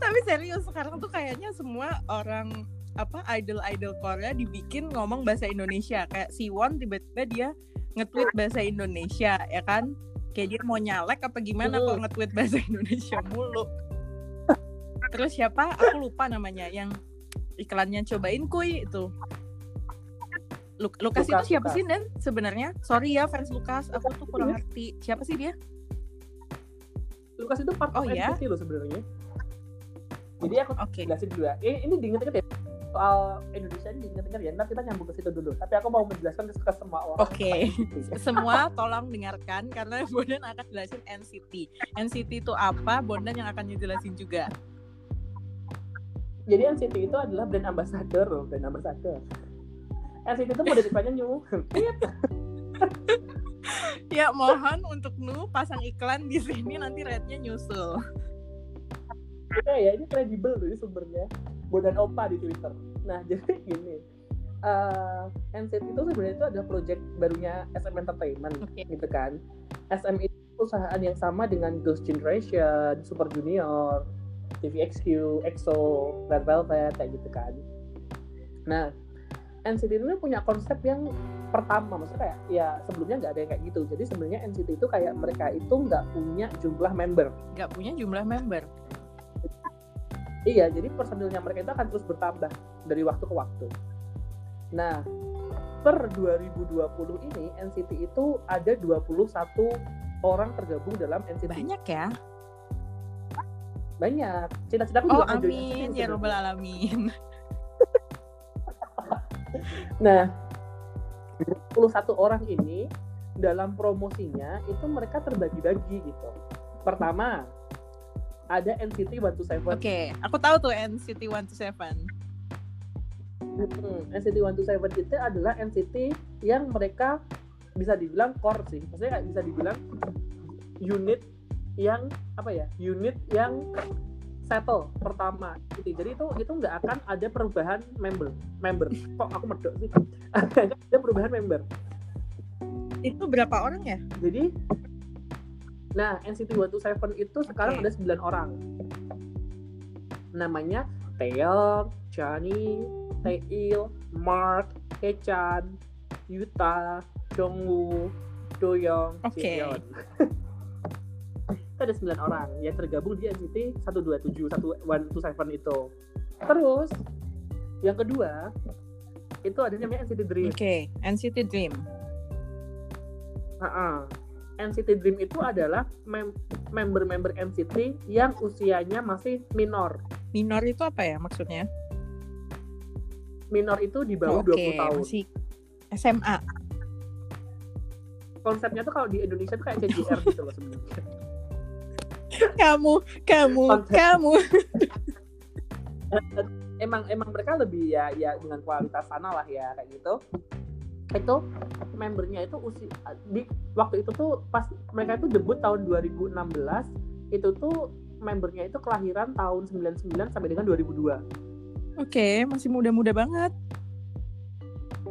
Tapi serius sekarang tuh kayaknya semua orang apa idol-idol Korea dibikin ngomong bahasa Indonesia. Kayak Siwon tiba-tiba dia nge-tweet bahasa Indonesia ya kan? Kayak dia mau nyalek apa gimana kok nge-tweet bahasa Indonesia? Mulu. Terus siapa? Aku lupa namanya yang iklannya cobain kuy itu Luk- Lukas, Lukas, itu siapa Lukas. sih Dan sebenarnya? Sorry ya fans Lukas. Aku tuh kurang ngerti. Siapa sih dia? Lukas itu part Oh, of ya? NCT loh sebenarnya. Jadi aku oke. jelasin dulu ya. Ini, ini diinget-inget ya? Soal Indonesia ini diinget-inget ya? Ntar kita nyambung ke situ dulu. Tapi aku mau menjelaskan ke ke semua orang. Oke. semua tolong dengarkan karena Bondan akan jelasin NCT. NCT itu apa? Bondan yang akan ngejelasin juga. jadi NCT itu adalah brand ambassador loh brand ambassador NCT itu model depannya new Ya mohon untuk Nu pasang iklan di sini nanti rate-nya nyusul. ya ya ini kredibel loh ini sumbernya Bodan Opa di Twitter nah jadi gini eh, NCT itu sebenarnya itu ada project barunya SM Entertainment Oke. gitu kan SM itu perusahaan yang sama dengan Ghost Generation, Super Junior, TVXQ, EXO, Red Velvet kayak gitu kan. Nah, NCT itu punya konsep yang pertama, maksudnya kayak ya sebelumnya nggak ada yang kayak gitu. Jadi sebenarnya NCT itu kayak mereka itu nggak punya jumlah member. Gak punya jumlah member. Iya, jadi personilnya mereka itu akan terus bertambah dari waktu ke waktu. Nah, per 2020 ini NCT itu ada 21 orang tergabung dalam NCT. Banyak ya. Banyak. Cita-citaku Oh juga amin ya robbal alamin. Nah, 21 orang ini dalam promosinya itu mereka terbagi-bagi gitu. Pertama, ada NCT 127. Oke, aku tahu tuh NCT 127. Hmm, NCT 127 itu adalah NCT yang mereka bisa dibilang core sih. Maksudnya kayak bisa dibilang unit yang apa ya? Unit yang settle pertama. Gitu. Jadi itu itu nggak akan ada perubahan member. Member. Kok aku medok sih? Ada perubahan member. Itu berapa orang ya? Jadi nah NCT 127 itu sekarang Oke. ada 9 orang. Namanya Taeyong, Chani, Taeil, Mark, Hechan, Yuta, Jongwoo, Doyoung, Oke. Jaeyeon. itu ada 9 orang yang tergabung di NCT 127 127 itu. Terus yang kedua itu ada namanya NCT Dream. Oke, NCT Dream. Ha-ha. NCT Dream itu adalah mem- member-member NCT yang usianya masih minor. Minor itu apa ya maksudnya? Minor itu di bawah Oke, 20 tahun. masih SMA. Konsepnya tuh kalau di Indonesia tuh kayak CJR gitu loh sebenarnya. Kamu, kamu, kamu. emang emang mereka lebih ya ya dengan kualitas sana lah ya kayak gitu. Itu membernya itu usia di waktu itu tuh pas mereka itu debut tahun 2016 itu tuh membernya itu kelahiran tahun 99 sampai dengan 2002 Oke, masih muda-muda banget.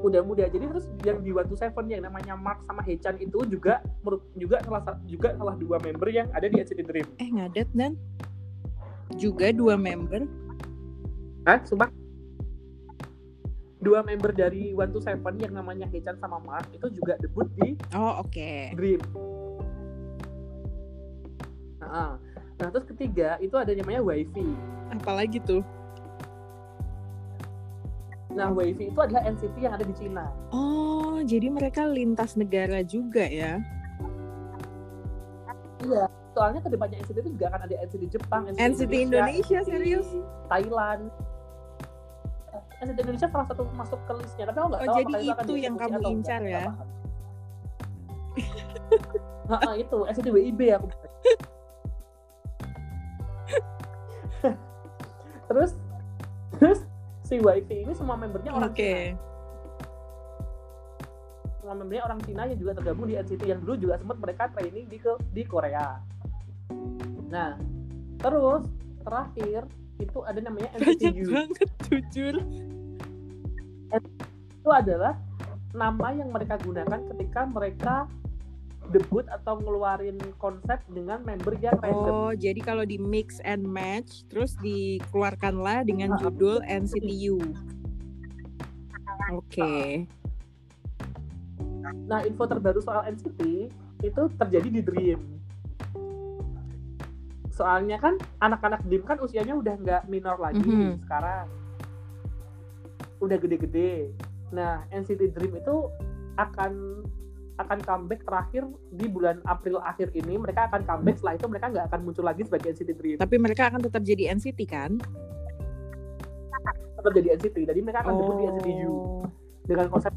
Muda-muda jadi terus yang di One to Seven yang namanya Mark sama Hechan itu juga menurut juga salah sa- juga salah dua member yang ada di NCT Dream Eh ngadet dan juga dua member. Hah? Sumpah dua member dari One to Seven yang namanya Hechan sama Mark itu juga debut di Oh oke. Dream nah, nah terus ketiga itu ada namanya Wifi Apalagi tuh? Nah Wifi itu adalah NCT yang ada di Cina Oh jadi mereka lintas negara juga ya? iya soalnya ke depannya NCT itu juga akan ada NCT Jepang NCT Indonesia, NCT serius? Thailand NCT Indonesia salah satu masuk ke listnya tapi aku nggak Oh, tahu jadi itu yang kamu incar ya? Heeh, itu NCT WIB aku terus terus si Wifi ini semua membernya orang Oke. Cina semua membernya orang Cina yang juga tergabung di NCT yang dulu juga sempat mereka training di ke di Korea nah terus terakhir itu ada namanya Banyak NCT U banget jujur. itu adalah nama yang mereka gunakan ketika mereka debut atau ngeluarin konsep dengan member yang random. Oh, jadi kalau di mix and match, terus dikeluarkanlah dengan judul NCTU. Oke. Nah, info terbaru soal NCT itu terjadi di Dream. Soalnya kan anak-anak Dream kan usianya udah nggak minor lagi Mhm. sekarang. Udah gede-gede. Nah, NCT Dream itu akan akan comeback terakhir di bulan April akhir ini mereka akan comeback setelah itu mereka nggak akan muncul lagi sebagai NCT Dream Tapi mereka akan tetap jadi NCT kan? tetap jadi NCT jadi mereka akan debut di NCT U Oh. dengan konsep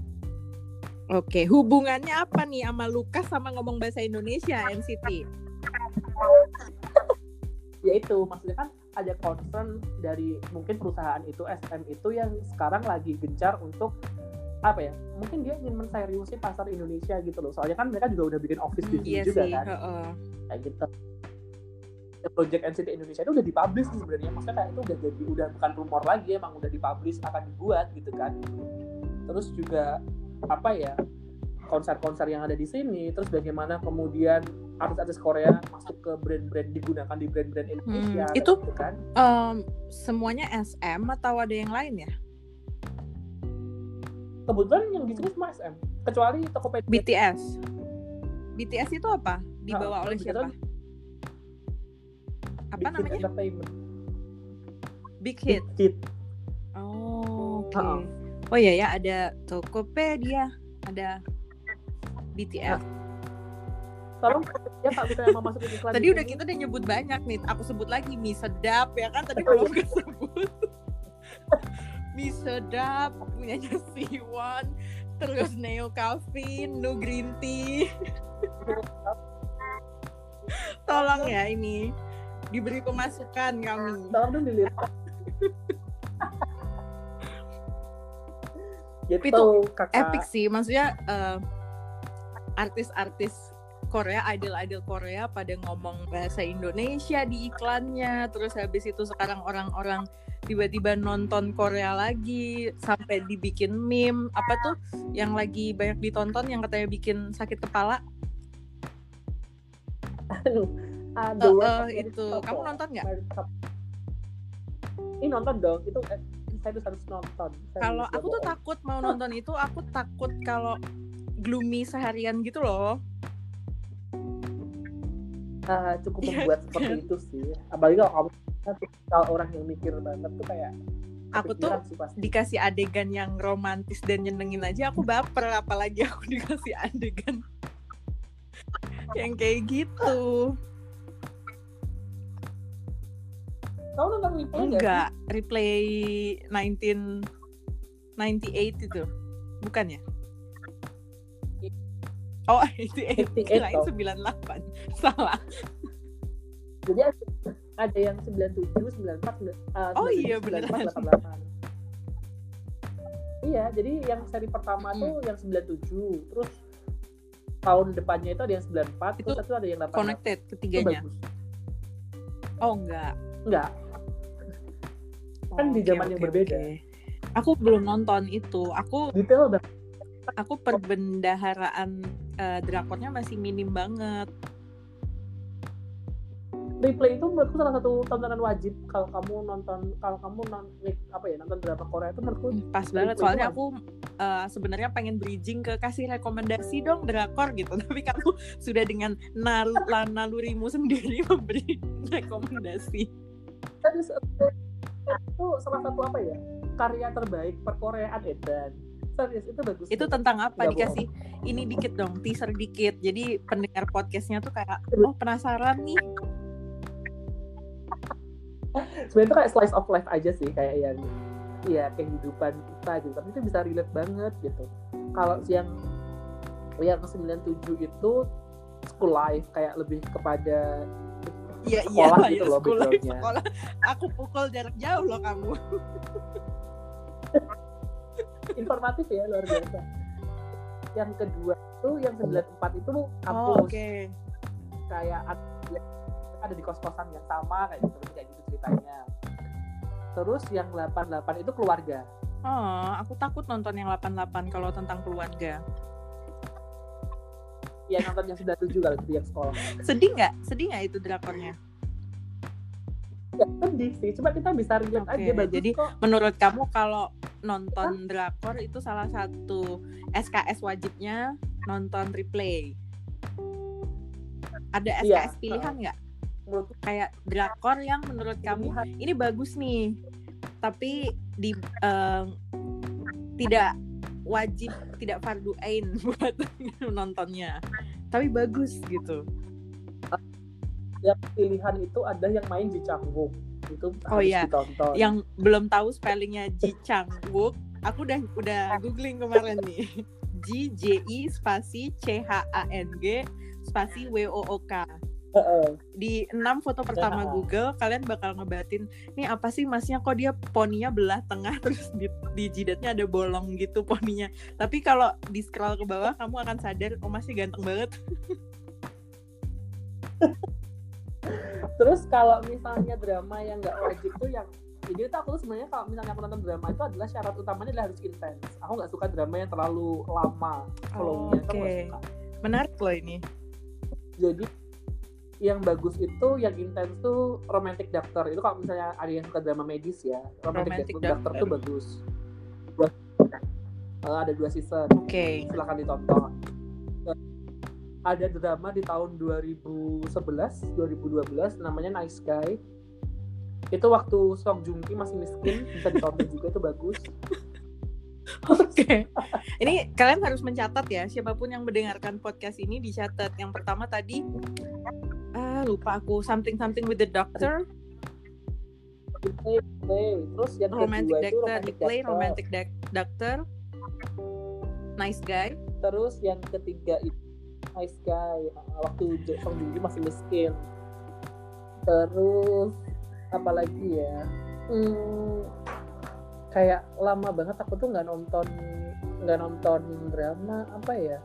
Oke, hubungannya apa nih sama Lukas sama ngomong bahasa Indonesia NCT? yaitu maksudnya kan ada concern dari mungkin perusahaan itu SM itu yang sekarang lagi gencar untuk apa ya mungkin dia ingin menseriusi pasar Indonesia gitu loh soalnya kan mereka juga udah bikin office di Hmm, sini iya juga sih. kan heeh. kayak gitu Project NCT Indonesia itu udah dipublish sih sebenarnya maksudnya kayak itu udah jadi udah bukan rumor lagi emang udah dipublish akan dibuat gitu kan terus juga apa ya konser-konser yang ada di sini terus bagaimana kemudian artis-artis Korea masuk ke brand-brand digunakan di brand-brand Indonesia Hmm, itu- gitu kan Em, semuanya SM atau ada yang lain ya? Kebetulan yang di sini semua SM kecuali Tokopedia BTS. BTS itu apa? Dibawa Nah, oleh siapa? Apa Big Hit namanya? Entertainment Big Big Hit. Hit Oh, oke. Ha-ha. Oh iya ya, ada Tokopedia, ada BTS. tolong ya Pak bisa mau masuk iklan Tadi di udah kita udah nyebut banyak nih. Aku sebut lagi mie sedap ya kan tadi Oh, belum kesebut. mie sedap punyanya Siwon, terus Neo Cafe, No Green Tea. Tolong ya ini diberi pemasukan kami. tolong dong dilihat. Gitu Itu kakak. Epic sih, maksudnya eh, artis-artis Korea, idol-idol Korea pada ngomong bahasa Indonesia di iklannya, terus habis itu sekarang orang-orang tiba-tiba nonton Korea lagi sampai dibikin meme apa tuh yang lagi banyak ditonton yang katanya bikin sakit kepala? Aduh, eh, of Married itu. kamu nonton nggak? Ini nonton dong. Itu eh, saya tuh harus nonton. Kalau aku tuh takut mau nonton itu aku takut kalau gloomy seharian gitu loh Ah, cukup Iya. membuat seperti itu sih. Apalagi kalau kamu kalau orang yang mikir banget tuh kayak Aku tuh sih pasti. dikasih adegan yang romantis dan nyenengin aja aku baper apalagi aku dikasih adegan yang kayak gitu. Kamu nonton replay enggak replay 1998 itu. Bukan ya oh 88 88 kirain toh. 98 salah jadi ada, yang 97, 94, uh, Oh iya, beneran. 88. Iya, jadi yang seri pertama Mm. tuh yang 97, terus tahun depannya itu ada yang 94, Itu terus satu ada yang 88. connected Itu ketiganya bagus. Oh enggak. Enggak. Kan di zaman yang berbeda. oke. Aku belum nonton itu. Aku Detail banget. Aku perbendaharaan eh, drakornya masih minim banget. Replay itu menurutku salah satu tontonan wajib kalau kamu nonton kalau kamu nonton apa ya nonton drama Korea itu menurutku Pas banget soalnya aku eh, sebenarnya pengen bridging ke kasih rekomendasi dong drakor gitu. Tapi kamu sudah dengan nal nalurimu sendiri memberi rekomendasi. Itu salah satu apa ya karya terbaik perkoreaan Edan serius itu bagus Itu tentang apa? Nggak Dikasih ini dikit dong, teaser dikit. Jadi pendengar podcastnya tuh kayak, oh penasaran nih. sebenarnya itu kayak slice of life aja sih kayak yang ya kehidupan kita gitu tapi itu bisa relate banget gitu kalau yang yang 97 itu school life kayak lebih kepada Iya Sekolah iya gitu ya, loh sekolah, sekolah. Aku pukul jarak jauh loh kamu. informatif ya luar biasa yang kedua itu yang 94 itu Oh, kampus Oke. kayak ada, ada di kos-kosan yang sama kayak gitu kayak gitu ceritanya terus yang 88 itu keluarga Oh, aku takut nonton yang 88 kalau tentang keluarga. ya nonton yang 97 kalau gitu yang sekolah Sedih nggak? Sedih nggak itu drakornya? Ya sedih sih cuma kita bisa relate Oke, aja bagus jadi kok Menurut kamu kalau nonton drakor itu salah satu SKS wajibnya nonton replay. Ada SKS pilihan nggak? menurut Kayak drakor yang menurut kamu pilihan. ini bagus nih, tapi di em, tidak wajib, tidak fardu ain buat nontonnya, tapi bagus gitu. Yang pilihan itu ada yang main di Canggung itu Oh harus iya. ditonton Yang belum tahu spellingnya Ji Chang Wook, aku udah udah googling kemarin nih. Ji J I spasi C H A N G spasi W O O K. Di enam foto pertama. Google kalian bakal ngebatin nih apa sih masnya kok dia poninya belah tengah terus di, di jidatnya ada bolong gitu poninya. Tapi kalau di scroll ke bawah kamu akan sadar oh masih ganteng banget. Terus kalau misalnya drama yang nggak wajib tuh yang jadi itu aku tuh sebenarnya kalau misalnya aku nonton drama itu adalah syarat utamanya adalah harus intens. Aku nggak suka drama yang terlalu lama nggak Oke. suka. Menarik loh ini. Jadi yang bagus itu yang intens tuh romantic doctor. Itu kalau misalnya ada yang suka drama medis ya, romantic, Romantic doctor, doctor tuh bagus. Dua- Eh, ada dua season. Oke. silahkan ditonton ada drama di tahun 2011 2012 namanya Nice Guy itu waktu Song Joong Ki masih miskin bisa ditonton juga itu bagus Oke. Ini kalian harus mencatat ya, siapa pun yang mendengarkan podcast ini dicatat. Yang pertama tadi ah lupa aku something something with the doctor, Play, play. terus yang romantic kedua itu doctor, romantic doctor. doctor, nice guy. terus yang ketiga itu Nice Guy. Waktu Jo- Song Joong Ki masih miskin. Terus apalagi ya? Hmm, kayak lama banget aku tuh nggak nonton nggak nonton drama apa ya?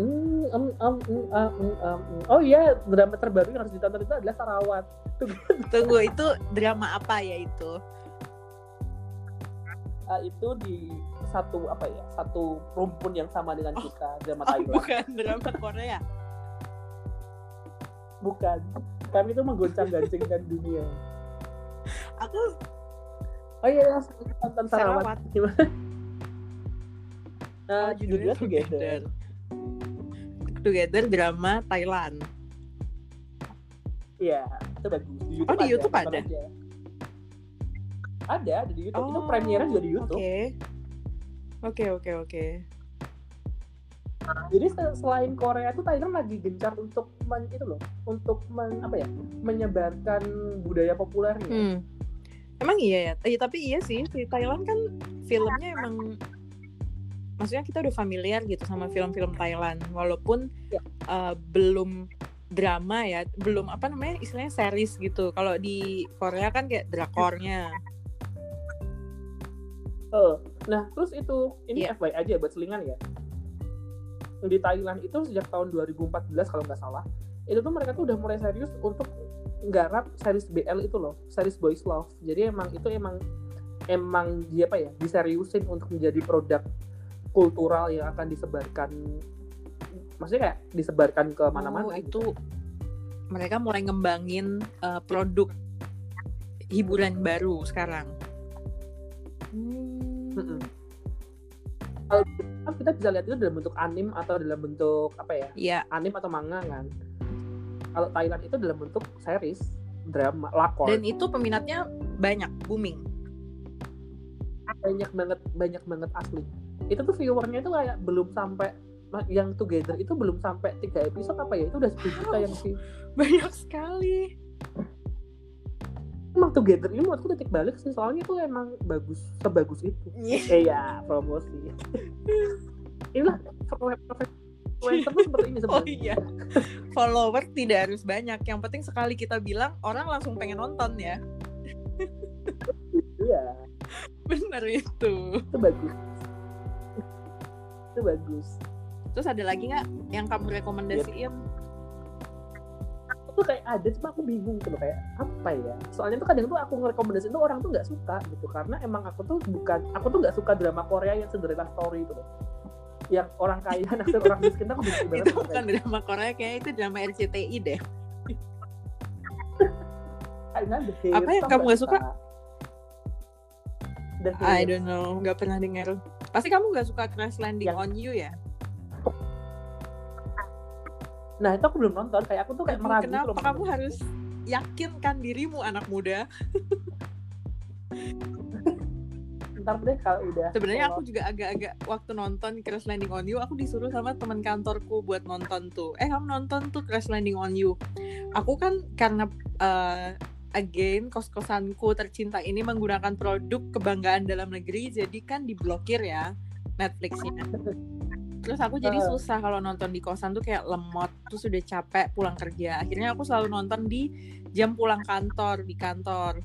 Hmm, em, em, em, em, em, em. oh iya drama terbaru yang harus ditonton itu adalah Sarawat Itu Tunggu itu drama apa ya itu? uh, itu di satu apa ya satu rumpun yang sama dengan Oh. kita drama Oh, Thailand bukan drama Korea. bukan kami itu menggoncang-gancingkan dunia Aku oh iya langsung nonton Sarawat, gimana oh, uh, judulnya Together Together drama Thailand. Iya, itu bagus. Di Oh, di YouTube ada? aja. Ada, ada di YouTube. itu Oh, premiernya juga di YouTube. Oke. Oke oke oke. Jadi se- selain Korea itu Thailand lagi gencar untuk men, itu loh, untuk men, apa ya, menyebarkan budaya populernya. Hmm. Emang iya ya? Eh, tapi iya sih, di Thailand kan filmnya emang maksudnya kita udah familiar gitu sama film-film Thailand walaupun Ya. eh, belum drama ya, belum apa namanya istilahnya series gitu. Kalau di Korea kan kayak drakornya. Eh, nah, terus itu ini Iya. FYI aja buat selingan ya. Di Thailand itu sejak tahun 2014 kalau nggak salah, itu tuh mereka tuh udah mulai serius untuk nggarap series BL itu loh series Boys Love jadi emang itu emang emang dia apa ya diseriusin untuk menjadi produk kultural yang akan disebarkan maksudnya kayak disebarkan ke mana-mana Oh, itu mereka mulai ngembangin uh, produk hiburan baru sekarang. Mm-mm. Kalau kita bisa lihat itu dalam bentuk anim atau dalam bentuk apa ya? Iya, anim atau manga kan. Kalau Thailand itu dalam bentuk series drama lakon. Dan itu peminatnya banyak, booming. banyak banget banyak banget asli. Itu tuh viewernya itu kayak belum sampai yang together itu belum sampai tiga episode apa ya? Itu udah 10 juta yang view. Banyak sekali. Emang together ini menurutku titik balik sih soalnya itu emang bagus sebagus itu eh ya promosi inilah influencer tuh seperti ini Oh sebenarnya iya. Follower tidak harus banyak. Yang penting sekali kita bilang orang langsung pengen nonton ya. iya Bener itu. itu bagus itu bagus Terus ada lagi nggak yang kamu rekomendasiin? aku tuh kayak ada cuma aku bingung gitu kayak apa ya soalnya tuh kadang tuh aku ngerekomendasiin tuh orang tuh nggak suka gitu karena emang aku tuh bukan aku tuh nggak suka drama Korea yang Cinderella story itu loh yang orang kaya naksir orang miskin tuh aku benci banget itu bukan kayak drama Korea kayak itu drama RCTI deh. Apa yang kamu nggak suka? I don't know, nggak pernah dengar. Pasti kamu nggak suka Crash Landing Yang- on You ya? Nah itu aku belum nonton kayak aku tuh kayak meragu kenapa gitu loh kamu harus yakinkan dirimu anak muda? ntar deh kalau udah Sebenarnya aku juga agak-agak waktu nonton Crash Landing on You, aku disuruh sama teman kantorku buat nonton tuh. Eh kamu nonton tuh Crash Landing on You. Aku kan karena eh, again kos-kosanku tercinta ini menggunakan produk kebanggaan dalam negeri, jadi kan diblokir ya Netflixnya. Terus aku jadi Ah. susah kalau nonton di kosan tuh kayak lemot, terus udah capek pulang kerja. Akhirnya aku selalu nonton di jam pulang kantor di kantor.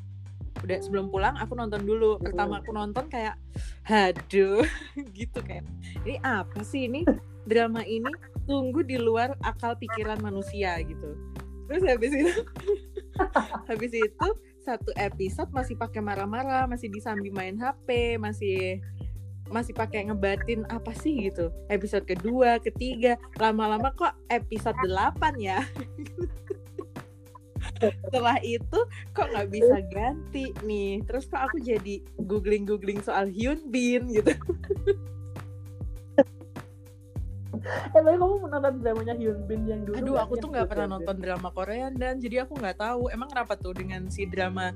Udah sebelum pulang aku nonton dulu. Pertama aku nonton kayak, haduh, gitu kayak. Ini apa sih ini drama ini? Tunggu di luar akal pikiran manusia gitu. Terus habis itu, habis itu satu episode masih pakai marah-marah, masih disambi main HP, masih masih pakai ngebatin apa sih gitu? Episode kedua ketiga lama-lama kok episode 8 ya? Setelah itu kok nggak bisa ganti nih? Terus kok aku jadi googling googling soal Hyun Bin gitu. Eh tapi kamu menonton dramanya Hyun Bin yang dulu aduh aku tuh nggak pernah nonton drama Korea dan. Jadi aku nggak tahu. Emang kenapa tuh dengan si drama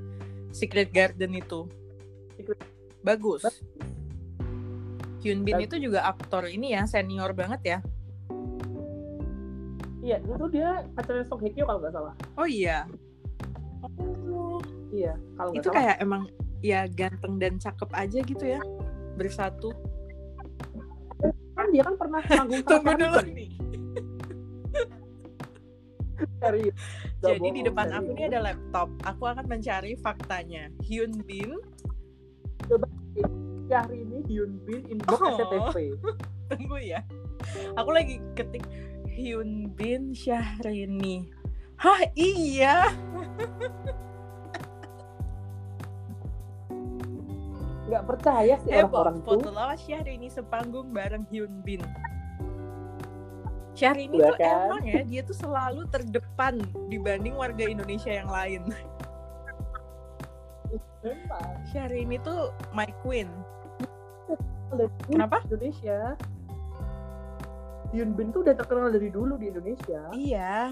Secret Garden itu? Secret- bagus. Bagus. Hyun Bin itu juga aktor ini ya senior banget ya Iya, itu dia pacarnya Song Hye Kyo kalau nggak salah. oh iya oh Iya, kalau itu salah. kayak emang ya ganteng dan cakep aja gitu ya bersatu kan dia kan pernah manggung sama dulu nih Serius. Jadi di depan serius. aku ini ada laptop aku akan mencari faktanya Hyun Bin Syahrini Hyun Bin inbox Oh. SCTV. tunggu ya aku lagi ketik Hyun Bin Syahrini hah iya Nggak percaya sih orang-orang tuh. foto lawas Syahrini sepanggung bareng Hyun Bin Syahrini Iya tuh kan? emang ya dia tuh selalu terdepan dibanding warga Indonesia yang lain Memang. Syahrini tuh my queen Kenapa? Indonesia. Hyun Bin tuh udah terkenal dari dulu di Indonesia. Iya.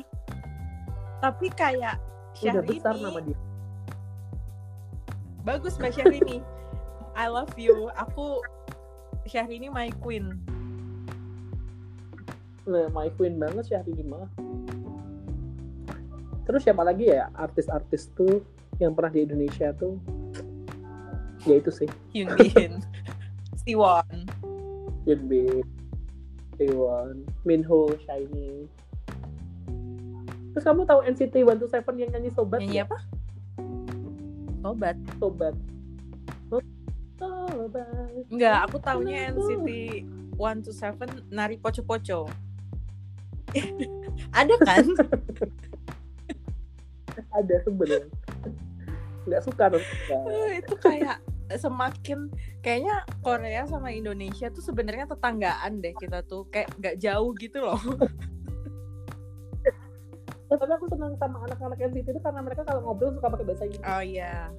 Tapi kayak Udah besar Syahrini nama dia. bagus Mbak Syahrini. I love you. Aku Syahrini my queen. Nah, my queen banget Syahrini mah. Terus siapa lagi ya artis-artis tuh yang pernah di Indonesia tuh? Ya itu sih. Hyun Bin. Siwon. Hyun Bin, Taewon, Minho, Shiny. Terus kamu tahu NCT 127 yang nyanyi Sobat? Nyanyi apa? Sobat. Sobat. Sobat. Enggak, aku taunya NCT 127 nari poco-poco. Ada kan? ada sebenarnya nggak suka nonton Eh, itu kayak semakin kayaknya Korea sama Indonesia tuh sebenarnya tetanggaan deh kita tuh kayak nggak jauh gitu loh Ya, tapi aku senang sama anak-anak NCT itu karena mereka kalau ngobrol suka pakai bahasa Inggris. oh iya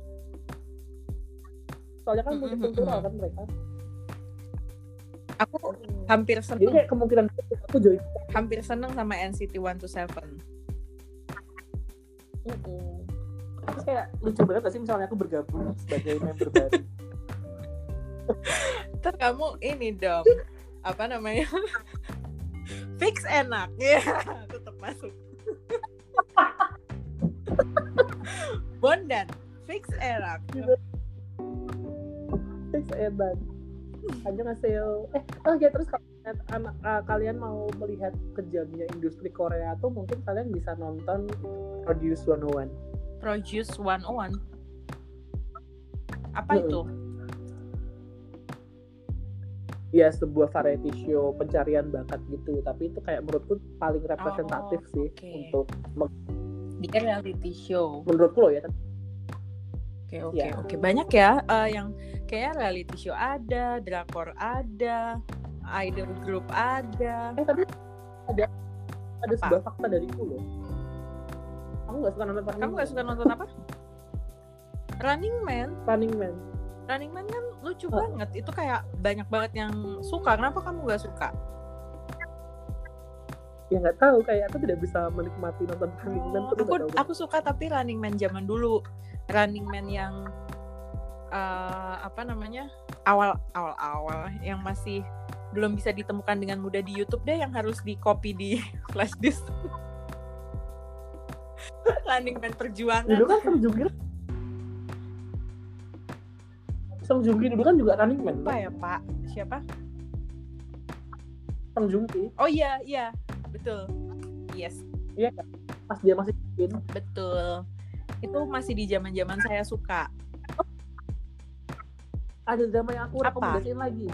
Soalnya kan Mm-mm, multikultural mm-mm. kan mereka. aku hampir Jadi seneng kayak kemungkinan aku join. hampir seneng sama NCT 127 Mm-mm. Terus kayak lucu banget gak sih misalnya aku bergabung sebagai member baru. Ntar kamu ini dong apa namanya fix enak ya tetap masuk Bondan fix enak Fix edan. Hanya ngasih eh oh ya terus kalau kalian, anak ah, kalian mau melihat kejamnya industri Korea tuh mungkin kalian bisa nonton Produce 101. Produce 101 apa Mm-mm. itu Ya sebuah variety show pencarian bakat gitu, tapi itu kayak menurutku paling representatif Oh, sih oke. untuk dia reality show menurutku loh ya. Oke oke Ya. oke banyak ya eh, yang kayak reality show ada, drakor ada, idol group ada. Eh tapi ada ada Apa? sebuah fakta dariku loh. Aku nggak suka nonton Running Kamu gak suka nonton apa? Running Man, Running Man. Running Man kan lucu Oh. banget. Itu kayak banyak banget yang suka. Kenapa kamu gak suka? Ya nggak tahu kayak aku tidak bisa menikmati nonton Running Man. Oh, aku aku suka tapi Running Man zaman dulu. Running Man yang eh, apa namanya? awal awal awal yang masih belum bisa ditemukan dengan mudah di YouTube deh yang harus di copy di flash disk. Running Man perjuangan. Dulu kan Song Joong Ki. Song Joong Ki dulu kan juga Running Man. apa ya Pak? Siapa? Joong Ki Oh iya iya betul. Yes pas dia masih bikin betul. Itu masih di zaman zaman saya suka. ada drama yang aku rekomendasiin lagi.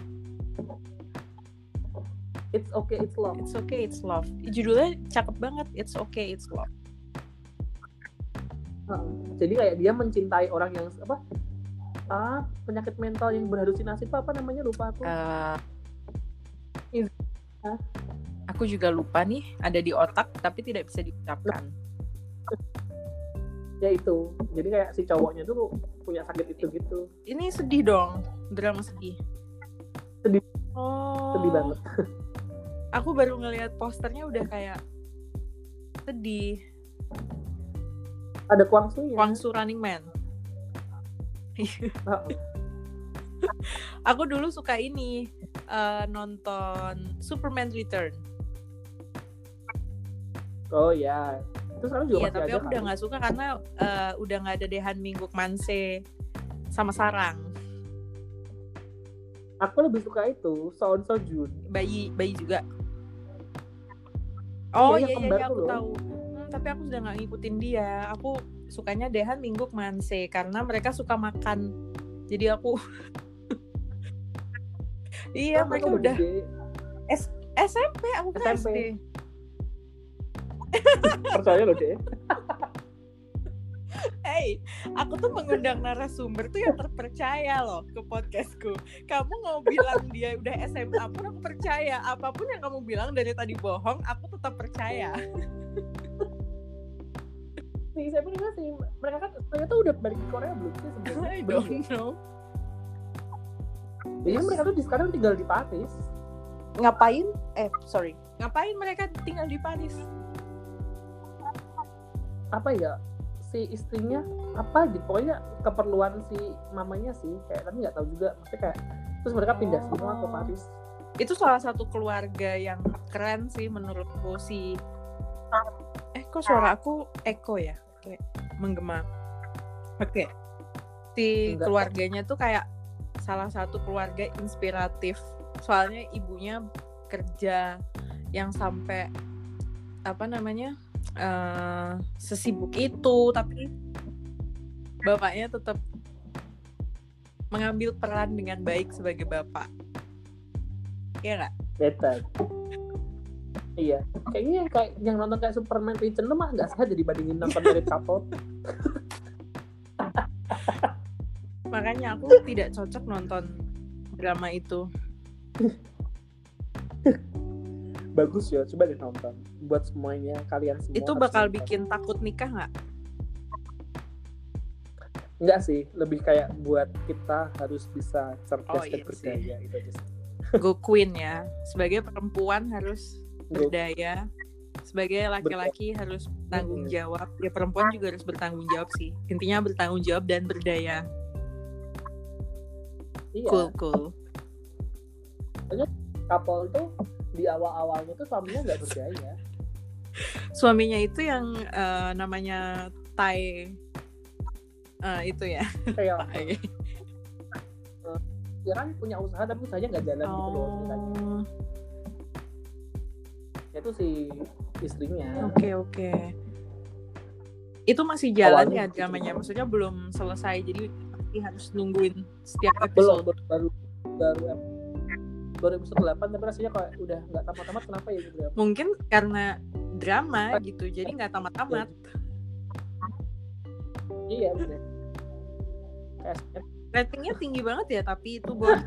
It's okay, it's love. It's okay, it's love. Judulnya cakep banget. It's okay, it's love. Jadi kayak dia mencintai orang yang apa? Ah, penyakit mental yang berhalusinasi itu apa namanya lupa aku. Eh, Is- aku juga lupa nih. Ada di otak tapi tidak bisa diucapkan. Ya itu. Jadi kayak si cowoknya tuh punya sakit itu gitu. Ini sedih dong, drama sedih. Sedih. Oh. Sedih banget. Aku baru ngelihat posternya udah kayak sedih. Ada Kwangsu-nya. Kwangsu Running Man. Aku dulu suka ini eh, nonton Superman Return. Oh ya. Itu sekarang juga Iya, tapi aku udah kan? nggak suka karena eh, udah nggak ada Dehan Mingguk Manse sama Sarang. Aku lebih suka itu, Soon Sojun. Bayi bayi juga. Oh Iya, iya tuh aku loh. tahu. Tapi aku sudah nggak ngikutin dia. Aku sukanya Dehan Mingguk Manse karena mereka suka makan. Jadi aku Iya, Aku mereka udah gede. SMP, aku kan. SD. Percaya loh deh. Hey, aku tuh mengundang narasumber tuh yang terpercaya loh ke podcastku. Kamu mau bilang dia udah SMA pun aku percaya. Apa pun yang kamu bilang dari tadi bohong, aku tetap percaya. Nih, saya pun juga sih. Mereka kan mereka tuh udah balik ke Korea belum sih sebenarnya? I Belum. don't know. Jadi mereka tuh di sekarang tinggal di Paris. Ngapain? Eh, sorry. Ngapain mereka tinggal di Paris? Apa ya? Si istrinya apa gitu pokoknya keperluan si mamanya sih kayak tapi nggak tahu juga maksudnya kayak terus mereka pindah semua ke Oh. Paris Itu salah satu keluarga yang keren sih menurutku si Eh, kok suara aku eko ya? Kayak menggema. Oke. Si Enggak. keluarganya tuh kayak salah satu keluarga inspiratif. Soalnya ibunya kerja yang sampai apa namanya? eh, sesibuk itu, tapi bapaknya tetap mengambil peran dengan baik sebagai bapak. Iya nggak? Better. Iya. Kayaknya kayak yang nonton kayak Superman Return mah nggak sehat jadi bandingin nonton Married Couple. Makanya aku tidak cocok nonton drama itu. Bagus ya coba deh nonton. Buat semuanya kalian semua itu bakal nonton. bikin takut nikah nggak? Enggak sih, lebih kayak buat kita harus bisa cerdas Oh, dan iya berdaya itu aja. go queen ya. Sebagai perempuan harus berdaya. Sebagai laki-laki harus bertanggung jawab. Ya perempuan juga harus bertanggung jawab sih. Intinya bertanggung jawab dan berdaya. Iya, cool cool. Couple tuh di awal-awalnya tuh suaminya nggak berdaya. suaminya itu yang eh, namanya Thai eh, itu ya. Kayak Thai. dia kan punya usaha tapi usahanya nggak jalan gitu loh. Itu si istrinya. oke oke itu masih jalan Awalnya ya gitu. dramanya maksudnya belum selesai jadi harus nungguin setiap Belum, episode baru baru baru baru episode 8 tapi rasanya kayak udah nggak tamat-tamat kenapa ya gitu ya. mungkin karena drama gitu jadi nggak tamat-tamat Iya bener. Ratingnya tinggi banget ya tapi itu buat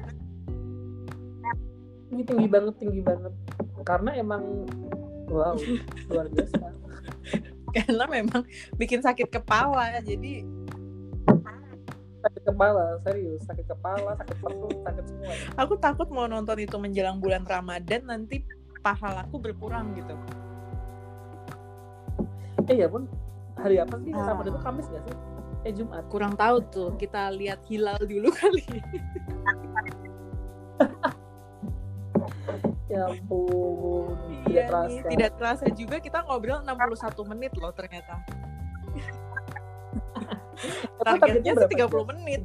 tinggi tinggi banget tinggi banget karena emang wow luar biasa. Karena memang bikin sakit kepala jadi sakit kepala serius sakit kepala sakit perut sakit semua. Aku takut mau nonton itu menjelang bulan Ramadan nanti pahalaku berkurang gitu. Eh ya pun hari apa sih? Ah. Ramadan itu Kamis nggak sih? Eh Jumat. Kurang tahu tuh kita lihat hilal dulu kali ya ampun tidak iya terasa. nih tidak terasa juga kita ngobrol 61 menit loh ternyata. Targetnya sih berapa 30 menit.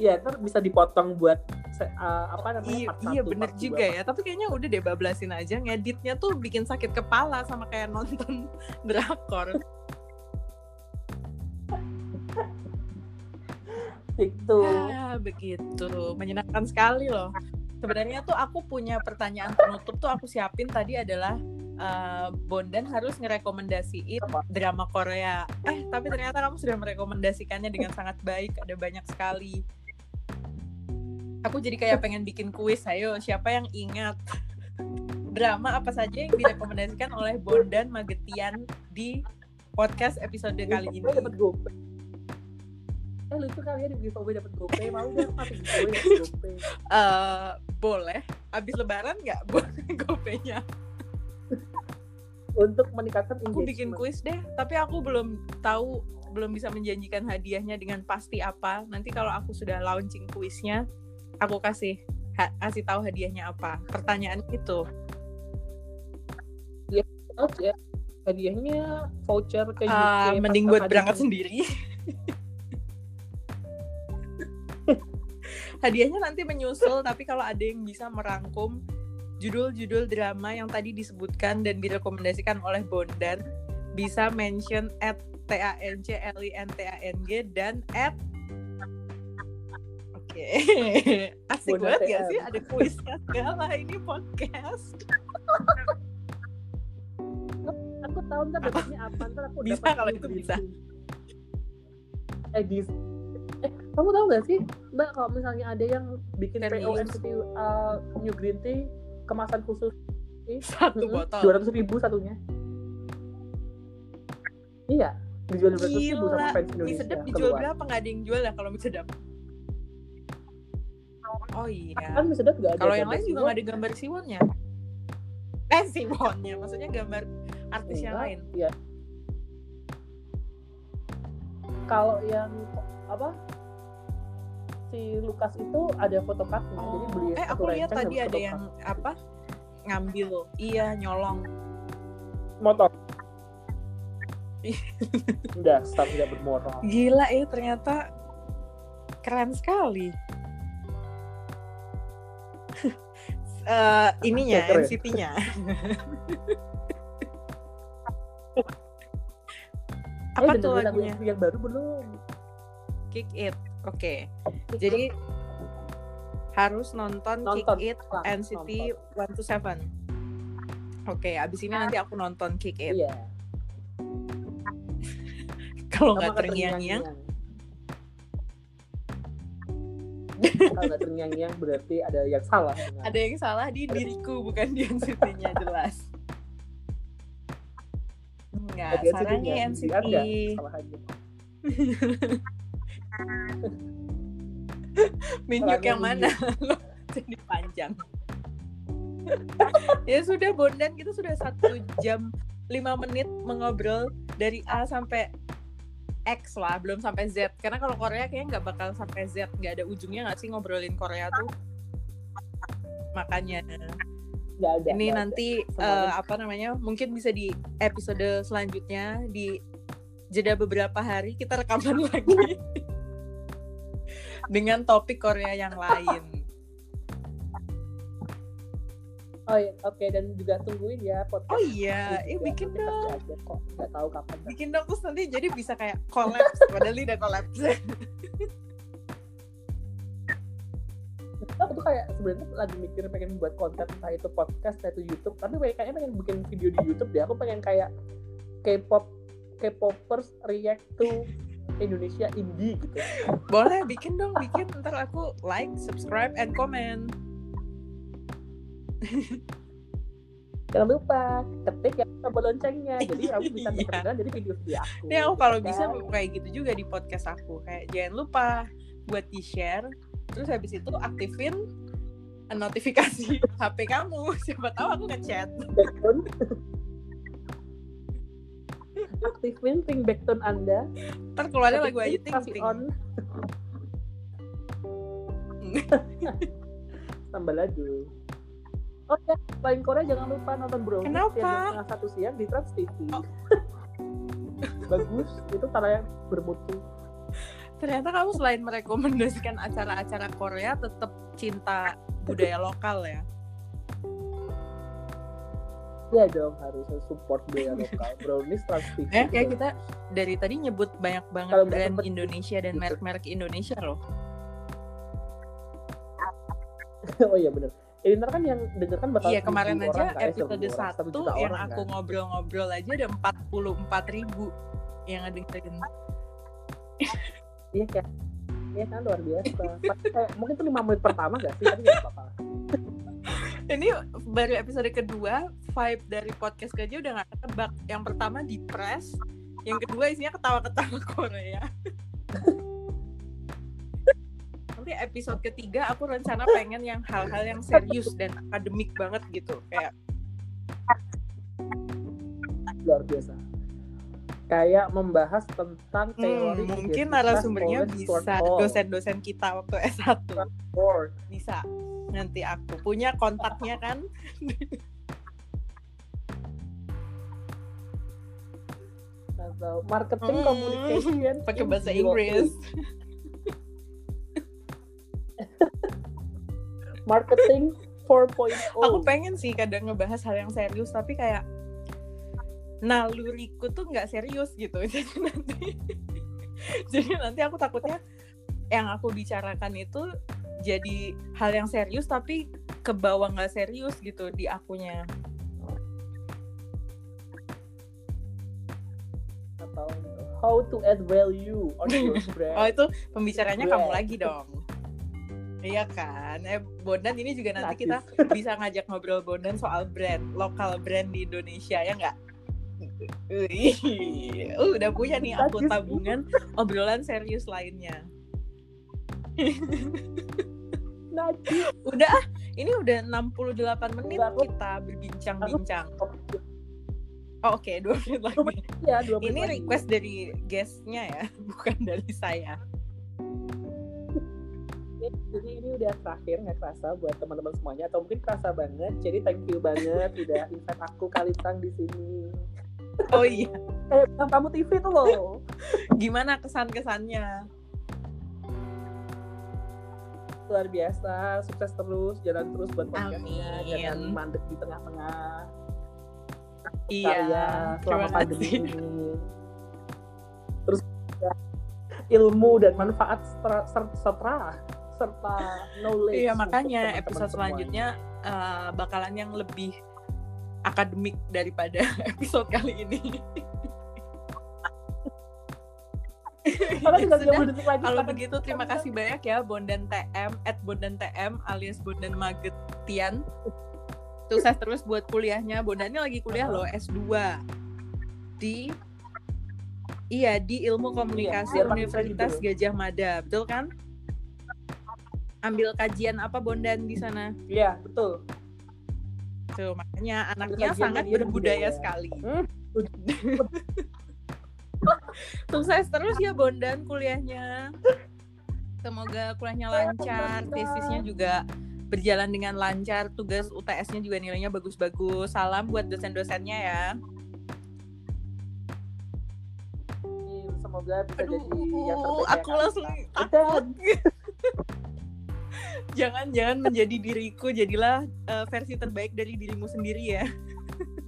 Iya, ntar bisa dipotong buat uh, apa namanya? iya, part iya bener juga ya. tapi kayaknya udah deh bablasin aja ngeditnya tuh bikin sakit kepala sama kayak nonton drakor Itu. Ah, begitu. Menyenangkan sekali loh. Sebenarnya tuh aku punya pertanyaan penutup tuh aku siapin tadi adalah eh, Bondan harus ngerekomendasiin drama Korea. Eh, tapi ternyata kamu sudah merekomendasikannya dengan sangat baik. Ada banyak sekali. Aku jadi kayak pengen bikin kuis. Ayo, siapa yang ingat drama apa saja yang direkomendasikan oleh Bondan Magetian di podcast episode kali ini? Eh lucu kali ya di giveaway dapat GoPay. Mau deh masuk giveaway dapat GoPay. eh boleh. Abis lebaran nggak boleh gopenya? Untuk meningkatkan Aku bikin engagement. kuis deh, tapi aku belum tahu, belum bisa menjanjikan hadiahnya dengan pasti apa. Nanti kalau aku sudah launching kuisnya, aku kasih ha- kasih tahu hadiahnya apa. Pertanyaan itu. Oh, ya. Hadiahnya voucher ke UK. Ah, mending buat berangkat sendiri. Hadiahnya nanti menyusul, tapi kalau ada yang bisa merangkum judul-judul drama yang tadi disebutkan dan direkomendasikan oleh Bondan, bisa mention at t a n c l i n t a n g dan at Oke, asik Bondan banget ya sih ada kuisnya segala ini podcast. Aku tahu ntar dapatnya apa ntar aku Bisa kalau itu bisa. eh kamu tahu gak sih mbak kalau misalnya ada yang bikin Serius? PO NCT uh, New Green Tea kemasan khusus Satu botol. dua ratus ribu satunya iya dijual dua ratus ribu sama fans mie Indonesia sedap dijual keluar. berapa? Nggak ada yang jual ya kalau mie sedap? Oh iya. kan mie sedap gak ada Kalau yang lain juga nggak ada gambar siwonnya. Eh siwonnya, maksudnya gambar artis yang lain. Iya. Kalau yang apa si Lukas itu ada photocardnya jadi beli eh aku lihat tadi ada photocard. yang apa? Ngambil, iya nyolong. motor Ih. dasar tidak bermoral Gila ya ternyata keren sekali. Eh, ininya. NCT-nya. Apa eh, tuh lagunya? yang, yang baru belum Kick It. Oke. Jadi harus nonton, Nonton, Kick It NCT 127 oke abis ini nanti aku nonton Kick It. Iya. kalau nggak terngiang-ngiang. Kalau nggak terngiang-ngiang berarti ada yang salah. dengan- ada yang salah di diriku bukan di NCT-nya jelas. Enggak, Ada NCT-nya, sarangnya di NCT. Minjuk yang mana? Jadi panjang. ya sudah Bondan kita sudah satu jam lima menit mengobrol dari A sampai X lah belum sampai Z karena kalau Korea kayaknya nggak bakal sampai Z nggak ada ujungnya nggak sih ngobrolin Korea tuh makanya ada. ini nanti eh, apa namanya mungkin bisa di episode selanjutnya di jeda beberapa hari kita rekaman lagi dengan topik Korea yang lain. Oh iya, oke dan juga tungguin ya podcast. Oh iya, eh bikin dong, kok. Nggak tahu kapan. bikin dong terus nanti jadi bisa kayak collapse, padahal udah collapse. aku tuh kayak sebenarnya lagi mikir pengen buat konten entah itu podcast entah itu YouTube tapi kayaknya pengen bikin video di YouTube deh aku pengen kayak K-pop K-popers react to Indonesia indie gitu Boleh bikin dong, bikin ntar aku like, subscribe, and comment. jangan lupa ketik ya tombol loncengnya jadi kamu bisa Iya. kedengaran jadi video video aku Ini aku kalau Kan? bisa kayak gitu juga di podcast aku. Kayak jangan lupa buat di share, terus habis itu aktifin notifikasi HP kamu. Siapa tahu aku ngechat. Aktifin ringbackton anda Ntar keluarnya lagu aja ting ting. on tambah lagu oh ya selain Korea jangan lupa nonton Bro Kenapa? jam setengah satu siang di Trans TV Oh. bagus itu karena bermutu Ternyata kamu selain merekomendasikan acara-acara Korea, tetap cinta budaya lokal ya. Iya dong harus support budaya lokal brownies TV Eh, kayak kita dari tadi nyebut banyak banget Kalau nggak brand sempet- Indonesia dan gitu. merek-merek Indonesia loh. oh iya bener ini ntar kan yang denger kan bakal Iya kemarin aja orang, episode satu 1 juta yang orang, aku kan. ngobrol-ngobrol aja ada 44 ribu yang ngedengerin. iya kayak Iya kan luar biasa. Pasti kayak, mungkin tuh lima menit pertama gak sih? Tapi gak apa-apa. Ini baru episode kedua, vibe dari podcast aja udah gak ketebak. Yang pertama di press, yang kedua isinya ketawa-ketawa Korea. Nanti episode ketiga aku rencana pengen yang hal-hal yang serius dan akademik banget gitu. Kayak Luar biasa. Kayak membahas tentang teori hmm, mungkin narasumbernya bisa dosen-dosen kita waktu S1. Ford. Bisa. Nanti aku punya kontaknya kan. atau marketing Hmm, communication Pakai bahasa Inggris. marketing 4.0 aku pengen sih kadang ngebahas hal yang serius tapi kayak naluriku tuh nggak serius gitu jadi nanti jadi nanti aku takutnya yang aku bicarakan itu jadi hal yang serius tapi ke bawah nggak serius gitu di akunya atau how to add value on your brand oh itu pembicaranya kamu Brand. lagi dong Iya kan, eh Bondan ini juga nanti kita Najis. bisa ngajak ngobrol Bondan soal brand, lokal brand di Indonesia ya nggak? Uh, udah punya nih aku tabungan obrolan serius lainnya. Udah ah, ini udah 68 menit aku- kita berbincang-bincang. Oh, Oke, dua menit lagi. ya dua menit Ini lagi. request dari guestnya ya, bukan dari saya. jadi ini udah terakhir nggak kerasa buat teman-teman semuanya atau mungkin kerasa banget jadi thank you banget udah invite aku Kalitang di sini Oh iya, eh bintang tamu TV tuh loh gimana kesan-kesannya? Luar biasa sukses terus jalan terus buat podcastnya jangan mandek di tengah-tengah Iya, karya terima selama pandemi ini terus ya, ilmu dan manfaat setra, ser- setra serta knowledge. Iya makanya teman-teman episode semua. selanjutnya eh, bakalan yang lebih akademik daripada episode kali ini. Karena tinggal Sudah, 30 detik lagi. Kalau begitu terima kasih banyak ya Bondan TM at Bondan TM alias Bondan Magetian. Sukses terus buat kuliahnya. Bondannya lagi kuliah loh S2 di Iya di Ilmu Komunikasi biar makin Universitas. Gajah Mada, betul kan? Ambil kajian apa Bondan di sana? Iya, betul. Tuh, makanya anaknya sangat berbudaya budaya. sekali. Hmm. Sukses terus ya Bondan kuliahnya. Semoga kuliahnya lancar, tesisnya juga berjalan dengan lancar, tugas UTS-nya juga nilainya bagus-bagus. Salam buat dosen-dosennya ya. Semoga bisa Aduh, jadi yang terbaik. aku langsung Udah. takut. jangan jangan menjadi diriku, jadilah eh, versi terbaik dari dirimu sendiri ya.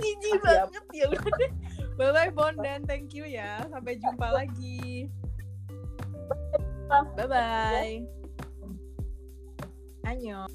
Jijik banget ya udah deh. Bye bye Bondan, thank you ya. Sampai jumpa lagi. Bye bye. Annyeong.